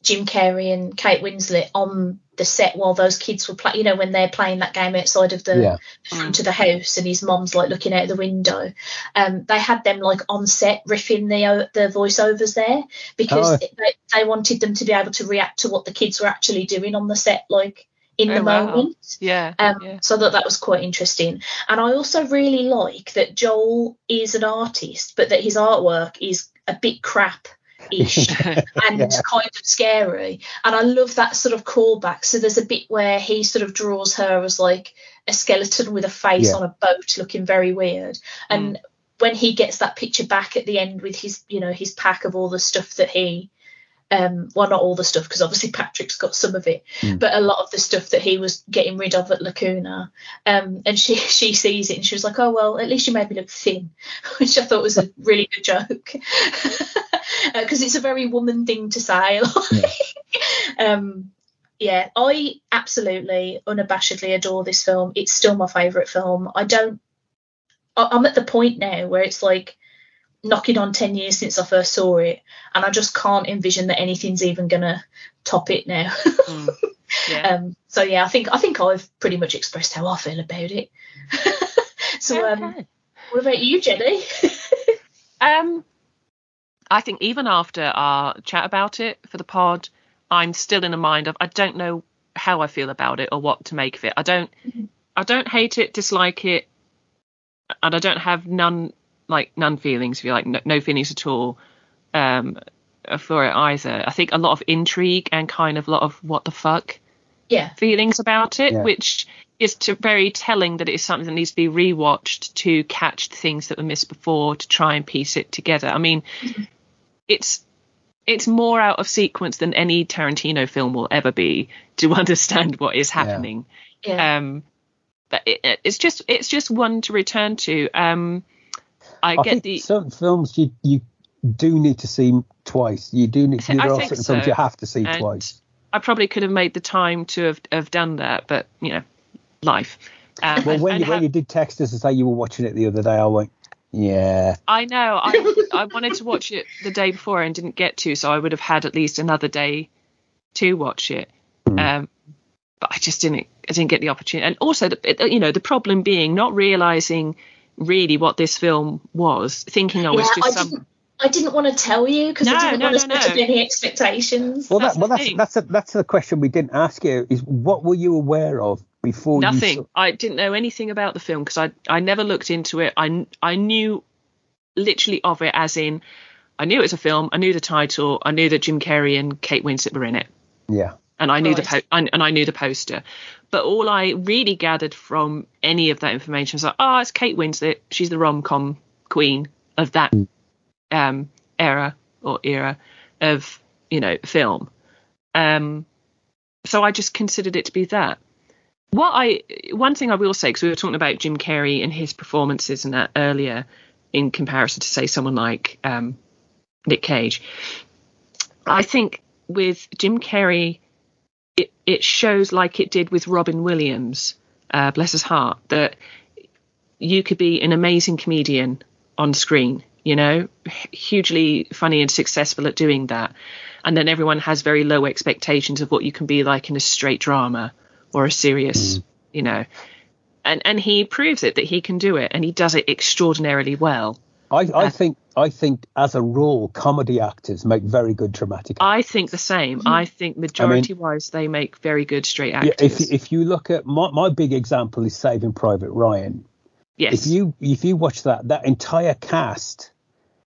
Jim Carrey and Kate Winslet on the set while those kids were playing. You know, when they're playing that game outside of the, Yeah. the front of the house, and his mom's like looking out the window. Um, they had them like on set riffing the uh, the voiceovers there because Oh. they, they wanted them to be able to react to what the kids were actually doing on the set, like in Oh, the wow. moment. yeah, Um, yeah. So that that was quite interesting, and I also really like that Joel is an artist, but that his artwork is a bit crap. Ish and Yeah. kind of scary, and I love that sort of callback. So there's a bit where he sort of draws her as like a skeleton with a face Yeah. on a boat, looking very weird. And when he gets that picture back at the end with his, you know, his pack of all the stuff that he um, well, not all the stuff because obviously Patrick's got some of it, Mm. but a lot of the stuff that he was getting rid of at Lacuna. Um, and she she sees it and she was like, "Oh well, at least you made me look thin," which I thought was a really good joke because it's a very woman thing to say. um, yeah, I absolutely unabashedly adore this film. It's still my favourite film. I don't. I- I'm at the point now where it's like knocking on 10 years since I first saw it, and I just can't envision that anything's even gonna top it now. Mm. Yeah. um, so yeah, I think I think I've pretty much expressed how I feel about it. so um, what about you, Jenni? Um, I think even after our chat about it for the pod, I'm still in a mind of I don't know how I feel about it or what to make of it. I don't, I don't hate it, dislike it, and I don't have none like none feelings. If you like, no, no feelings at all um, for it either. I think a lot of intrigue and kind of a lot of what the fuck yeah, feelings about it, Yeah. which is to, very telling that it is something that needs to be rewatched to catch the things that were missed before to try and piece it together. I mean, it's it's more out of sequence than any Tarantino film will ever be to understand what is happening. yeah, Um, but it, it- it's just it's just one to return to. Um, I, I get think the certain films you you do need to see twice. You do need. I There are certain so. films you have to see And twice. I probably could have made the time to have, have done that, but you know, life. Um, Well, and- when and you, when have- you did text us to say you were watching it the other day, I went, yeah. I know. I I wanted to watch it the day before and didn't get to, so I would have had at least another day to watch it. Hmm. Um, but I just didn't. I didn't get the opportunity. And also, the, you know, the problem being not realizing really what this film was, thinking oh, yeah. it's I just some. didn't. I didn't want to tell you because No, I didn't no, want to no, set no. any expectations. Well, That's that, well, that's that's a, that's the question we didn't ask you. Is what were you aware of before you Nothing. saw- I didn't know anything about the film because I I never looked into it. I I knew literally of it as in I knew it was a film. I knew the title. I knew that Jim Carrey and Kate Winslet were in it. Yeah. and I knew the po- and and I knew the poster. But all I really gathered from any of that information was like, oh, it's Kate Winslet. She's the rom com queen of that um, era or era of you know film. Um, so I just considered it to be that. What I one thing I will say because we were talking about Jim Carrey and his performances and that earlier in comparison to say someone like um, Nick Cage. I think with Jim Carrey, it, it shows like it did with Robin Williams, uh, bless his heart, that you could be an amazing comedian on screen, you know, hugely funny and successful at doing that. And then everyone has very low expectations of what you can be like in a straight drama or a serious, you know. And and he proves it that he can do it and he does it extraordinarily well. I, I Uh, think I think as a rule, comedy actors make very good dramatic. I think the same. I think majority wise they make very good straight Yeah, actors. if if you look at my, my big example is Saving Private Ryan. yes. If you if you watch that that entire cast,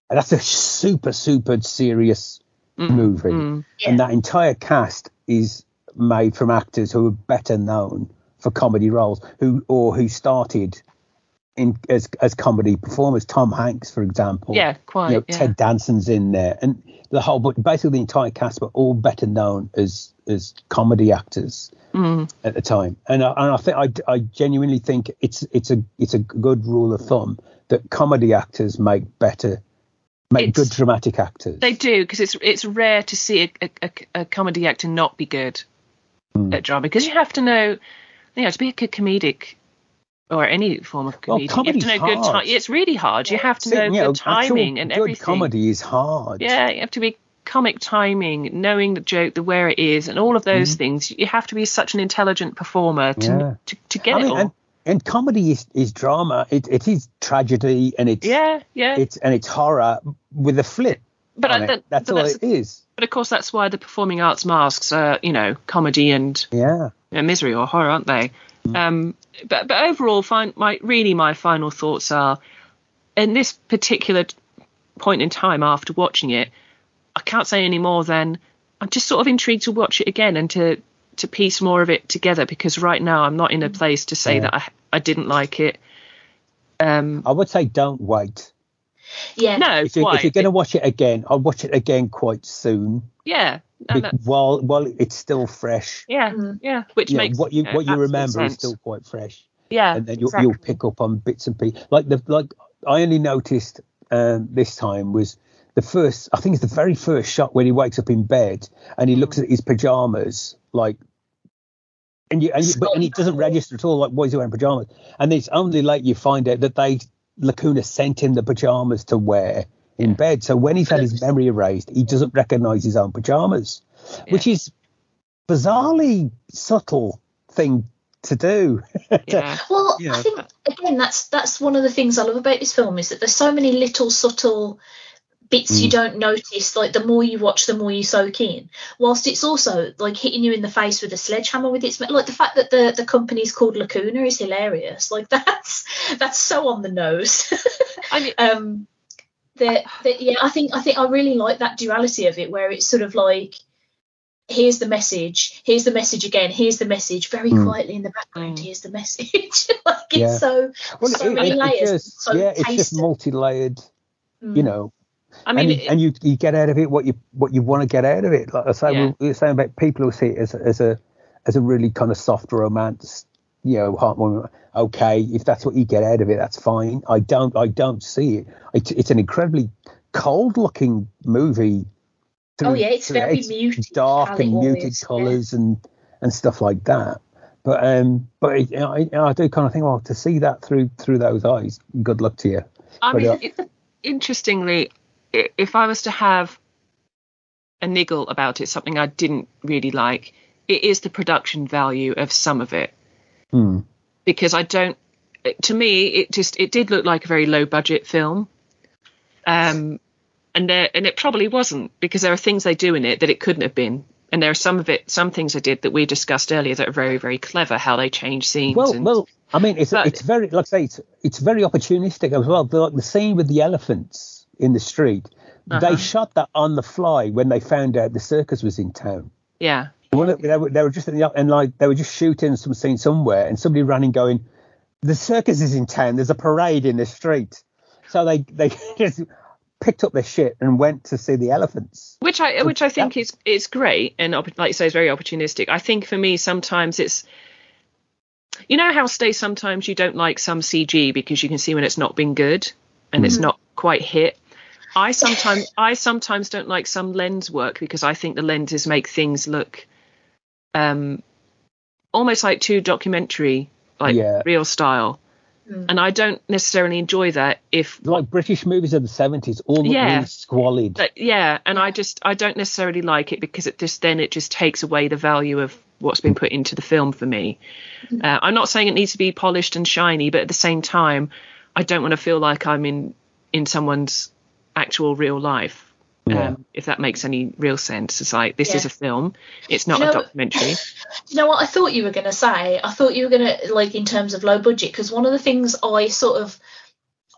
and that's a super super serious movie, mm. and that entire cast is made from actors who are better known for comedy roles, who or who started in as as comedy performers. Tom Hanks, for example. Yeah, quite, You know, yeah. Ted Danson's in there, and the whole, but basically the entire cast were all better known as as comedy actors Mm. at the time. And I, and I think I, I genuinely think it's it's a it's a good rule of thumb that comedy actors make better make It's- good dramatic actors. They do because it's it's rare to see a, a, a, a comedy actor not be good Hmm. at drama because you have to know, you know, to be a good comedic or any form of Well, comedian, you have to know comedy's good time. It's really hard. You have to know you good timing and good everything. comedy is hard. Yeah, you have to be comic timing, knowing the joke, the where it is, and all of those things. You have to be such an intelligent performer to Mm-hmm. Yeah. to, to get I it mean, all. and, and comedy is, is drama. It, it is tragedy and it's yeah, yeah. it's and it's horror with a flip. but I, it. that, that's all it is. But of course that's why the performing arts masks are, you know, comedy and Yeah. you know, misery or horror, aren't they? Um, but but overall, fine, my really my final thoughts are, in this particular point in time after watching it, I can't say any more than I'm just sort of intrigued to watch it again and to to piece more of it together because right now I'm not in a place to say Yeah. that I I didn't like it. Um, I would say don't wait. Yeah. no, If, you, quite. if you're going to watch it again, I'll watch it again quite soon yeah, no, while while it's still fresh. yeah, Mm. yeah, which You know, makes what you know, what you absolute remember is still quite fresh. yeah, and then you'll, exactly. you'll pick up on bits and pieces. Like the like I only noticed um, this time was the first. I think it's the very first shot when he wakes up in bed and he looks at his pajamas, like, and you and, you, but, and it doesn't register at all. Like, why is he wearing pajamas? And it's only late you find out that they Lacuna sent him the pajamas to wear in bed. So when he's had his memory erased, he doesn't recognize his own pajamas, which is bizarrely subtle thing to do. yeah. Well, Yeah. I think again that's that's one of the things I love about this film is that there's so many little subtle bits you don't notice. Like the more you watch, the more you soak in. Whilst it's also like hitting you in the face with a sledgehammer with its like the fact that the the company's called Lacuna is hilarious. Like that's that's so on the nose. I mean, um that that yeah i think i think i really like that duality of it where it's sort of like here's the message here's the message again here's the message very Mm. quietly in the background Mm. here's the message like it's Yeah. so Well, so it- many it- it layers just- so yeah, it's just multi-layered. Mm. You know, I mean, and, it- you, and you you get out of it what you what you want to get out of it. Like I say, Yeah. we were saying about people who see it as a, as a as a really kind of soft romance, you know, heartwarming. Okay, if that's what you get out of it, that's fine. I don't I don't see it. It's, it's an incredibly cold-looking movie. Oh, yeah, it's very it's muted, dark and muted yeah. colours and and stuff like that. But um, but it, I, I do kind of think, well, to see that through through those eyes, good luck to you. I But, mean, uh, it, interestingly, if I was to have a niggle about it, something I didn't really like, it is the production value of some of it. Hmm. Because I don't, to me, it just it did look like a very low budget film, um, and there and it probably wasn't because there are things they do in it that it couldn't have been. And there are some of it, some things they did that we discussed earlier that are very, very clever. How they change scenes. Well, and, well, I mean, it's But- it's very like I say, it's it's very opportunistic as well. The, like the scene with the elephants in the street, Uh-huh. they shot that on the fly when they found out the circus was in town. yeah, One they, were, they were just in the, and like they were just shooting some scene somewhere, and somebody ran in going, "The circus is in town. There's a parade in the street." So they they just picked up their shit and went to see the elephants. which I which I think is is great and like you say is very opportunistic. I think for me sometimes it's you know how stay sometimes you don't like some CG because you can see when it's not been good and it's not quite hit. I sometimes I sometimes don't like some lens work because I think the lenses make things look um almost like too documentary like Yeah. real style. And I don't necessarily enjoy that if Like British movies of the seventies, all look Yeah. really squalid. But yeah, and I just I don't necessarily like it because it just then it just takes away the value of what's been put into the film for me. Uh, I'm not saying it needs to be polished and shiny, but at the same time, I don't want to feel like I'm in in someone's actual real life. Yeah. Um, if that makes any real sense, it's like this is a film. It's not You a documentary. Do you know what I thought you were going to say? I thought you were going to like in terms of low budget because one of the things I sort of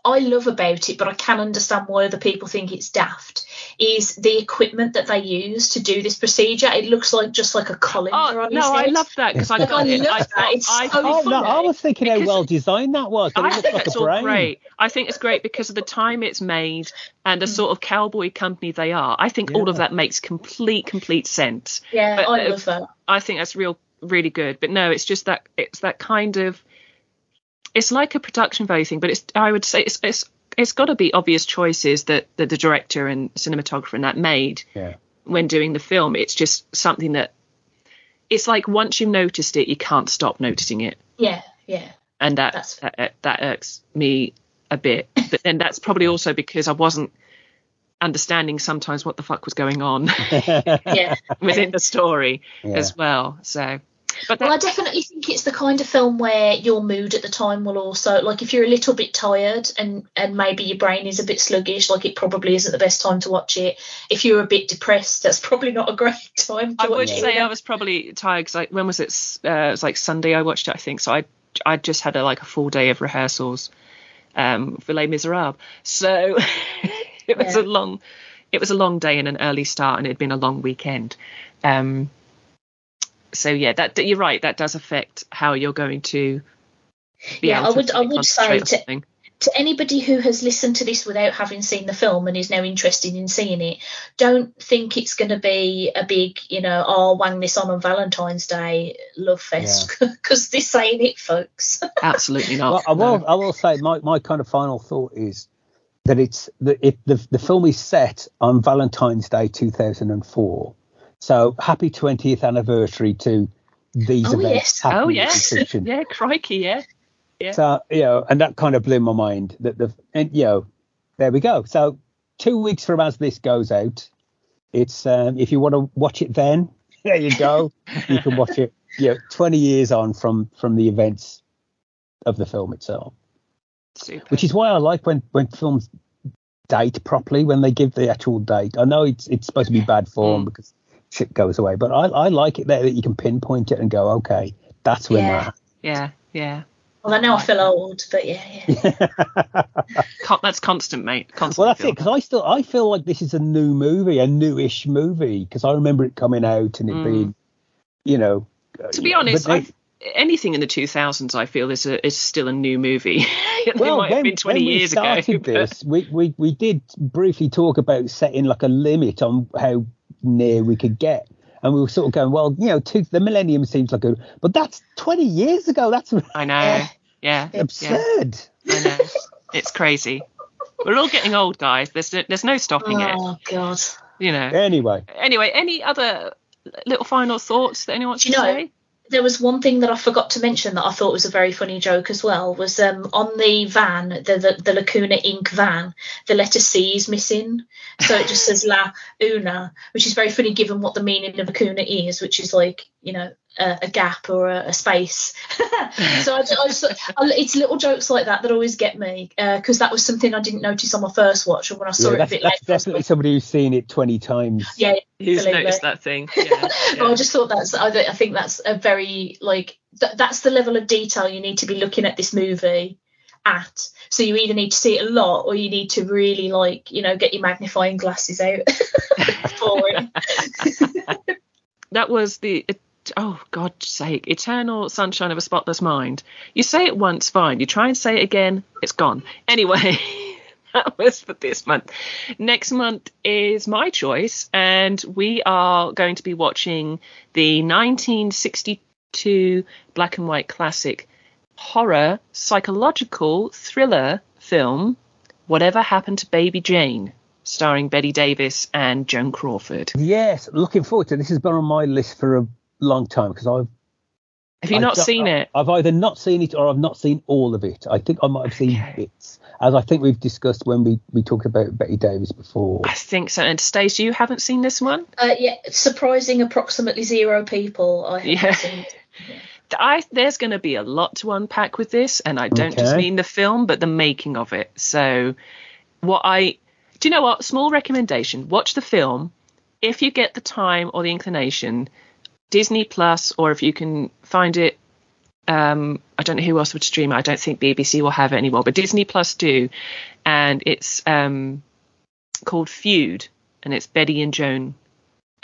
I love about it, but I can understand why other people think it's daft. Is the equipment that they use to do this procedure? It looks like just like a colander Oh on his no, I love that because I Like, I got it. love I that. It's I so Oh no, I was thinking how well designed that was. that I think like it's a all great. I think it's great because of the time it's made and the sort of cowboy company they are. I think all of that makes complete, complete sense. Yeah, But, I uh, love that. I think that's real, really good. But no, it's just that it's that kind of. It's like a production value thing, but it's. I would say it's it's it's got to be obvious choices that, that the director and cinematographer and that made Yeah. when doing the film. It's just something that. It's like once you've noticed it, you can't stop noticing it Yeah, yeah. and that That's- that, that irks me a bit. But then that's probably also because I wasn't understanding sometimes what the fuck was going on Yeah. within the story Yeah. as well. So, but Well, I definitely think it's the kind of film where your mood at the time will also, like, if you're a little bit tired and and maybe your brain is a bit sluggish, like it probably isn't the best time to watch it. If you're a bit depressed, that's probably not a great time to I would it. say I was probably tired because like, when was it? Uh, it was like Sunday I watched it, I think. So I I just had a, like a full day of rehearsals um, for Les Miserables. So it was Yeah. a long it was a long day and an early start, and it had been a long weekend. Um, so yeah, that you're right. That does affect how you're going to. Be Yeah, able I to would- I would say to- to anybody who has listened to this without having seen the film and is now interested in seeing it, don't think it's going to be a big, you know, oh, wang this on on Valentine's Day love fest because this ain't it, folks. Absolutely not. Well, I will. no. I will say my, my kind of final thought is that it's that it the the film is set on Valentine's Day 2004. So happy 20th anniversary to these Oh, events. yes. Oh yes, yeah, crikey, yeah. Yeah. So you know, and that kind of blew my mind. That the and you know, there we go. So two weeks from as this goes out, it's um, if you want to watch it, then there you go. you can watch it. You know, 20 years on from from the events of the film itself. Super. Which is why I like when when films date properly when they give the actual date. I know it's it's supposed to be bad form Mm. because shit goes away, but I, I like it there that you can pinpoint it and go, okay, that's when Yeah. that. yeah, yeah. Well, I know I feel old, but yeah, yeah. Con- that's constant, mate. Constant. Well, that's it because I still I feel like this is a new movie, a newish movie because I remember it coming out and it Mm. being, you know. uh, To be honest, I, anything in the 2000s, I feel is a, is still a new movie. it well, might have when, been 20 when we years ago. started but- this, we, we we did briefly talk about setting like a limit on how near we could get, and we were sort of going, well, you know, two, the millennium seems like a, but that's 20 years ago. That's I know. Yeah. Yeah. Yeah. absurd. I know. It's crazy. We're all getting old, guys. There's no, there's no stopping it. Oh God. You know. Anyway, Anyway, any other little final thoughts that anyone wants you to know- say? There was one thing that I forgot to mention that I thought was a very funny joke as well. Was um, on the van, the, the the Lacuna Inc. van, the letter C is missing, so it just says La Una, which is very funny given what the meaning of Lacuna is, which is like you know a, a gap or a, a space. so I, I just, I, it's little jokes like that that always get me uh, because that was something I didn't notice on my first watch, or when I saw yeah, it a bit that's later. Definitely somebody who's seen it 20 times. yeah, Who's Absolutely. noticed that thing? Yeah. but yeah. I just thought that's I, I think that's a very like th- that's the level of detail you need to be looking at this movie at. So you either need to see it a lot or you need to really like you know get your magnifying glasses out for it. that was the oh God's sake, eternal sunshine of a spotless mind. You say it once, fine. You try and say it again, it's gone. Anyway. that was for this month. Next month is my choice, and we are going to be watching the 1962 black and white classic horror psychological thriller film, Whatever Happened to Baby Jane, starring Bette Davis and Joan Crawford. Yes, looking forward to this. Has been on my list for a long time because I've. Have you I've not done- seen it? I've either not seen it or I've not seen all of it. I think I might have seen Okay. bits, as I think we've discussed when we, we talked about Bette Davis before. I think so. And Stacey, you haven't seen this one? Uh, yeah, surprising approximately zero people. I haven't Yeah. seen. I there's going to be a lot to unpack with this, and I don't just mean the film, but the making of it. So, what I do you know what? Small recommendation: watch the film if you get the time or the inclination. Disney Plus, or if you can find it. Um, I don't know who else would stream it. I don't think BBC will have it anymore, but Disney Plus do, and it's um, called Feud, and it's Bette and Joan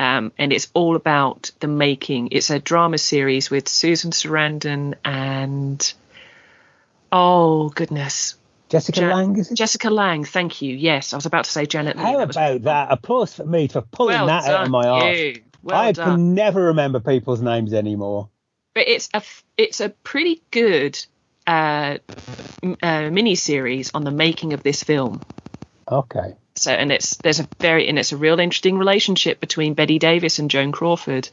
um, and it's all about the making. It's a drama series with Susan Sarandon and oh goodness, Jessica Ja- it? Jessica Lange. Thank you. Yes, I was about to say Janet. How was- about that? Applause for me for pulling well that out of my done, arse. Well I done. can never remember people's names anymore. but it's a it's a pretty good uh, uh, mini series on the making of this film. Okay. So and it's there's a very and it's a real interesting relationship between Bette Davis and Joan Crawford.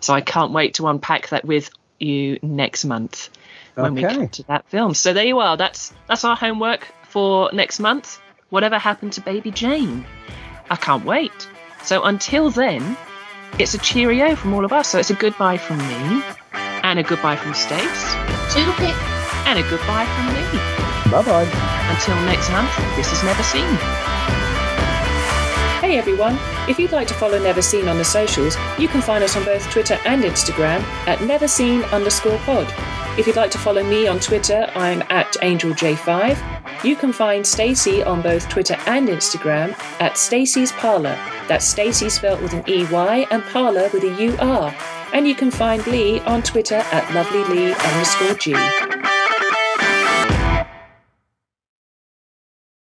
So I can't wait to unpack that with you next month when we get to that film. So there you are. That's that's our homework for next month. Whatever happened to Baby Jane? I can't wait. So until then, it's a cheerio from all of us. So it's a goodbye from me, and a goodbye from Stace, Toodle and a goodbye from me. Bye bye. Until next month, this is Never Seen. Hey everyone! If you'd like to follow Never Seen on the socials, you can find us on both Twitter and Instagram at neverseen underscore pod. If you'd like to follow me on Twitter, I'm at AngelJ5. You can find Stacey on both Twitter and Instagram at Stacey's Parlour. That's Stacey spelt with an EY and Parlour with a UR. And you can find Lee on Twitter at lovelylee underscore G.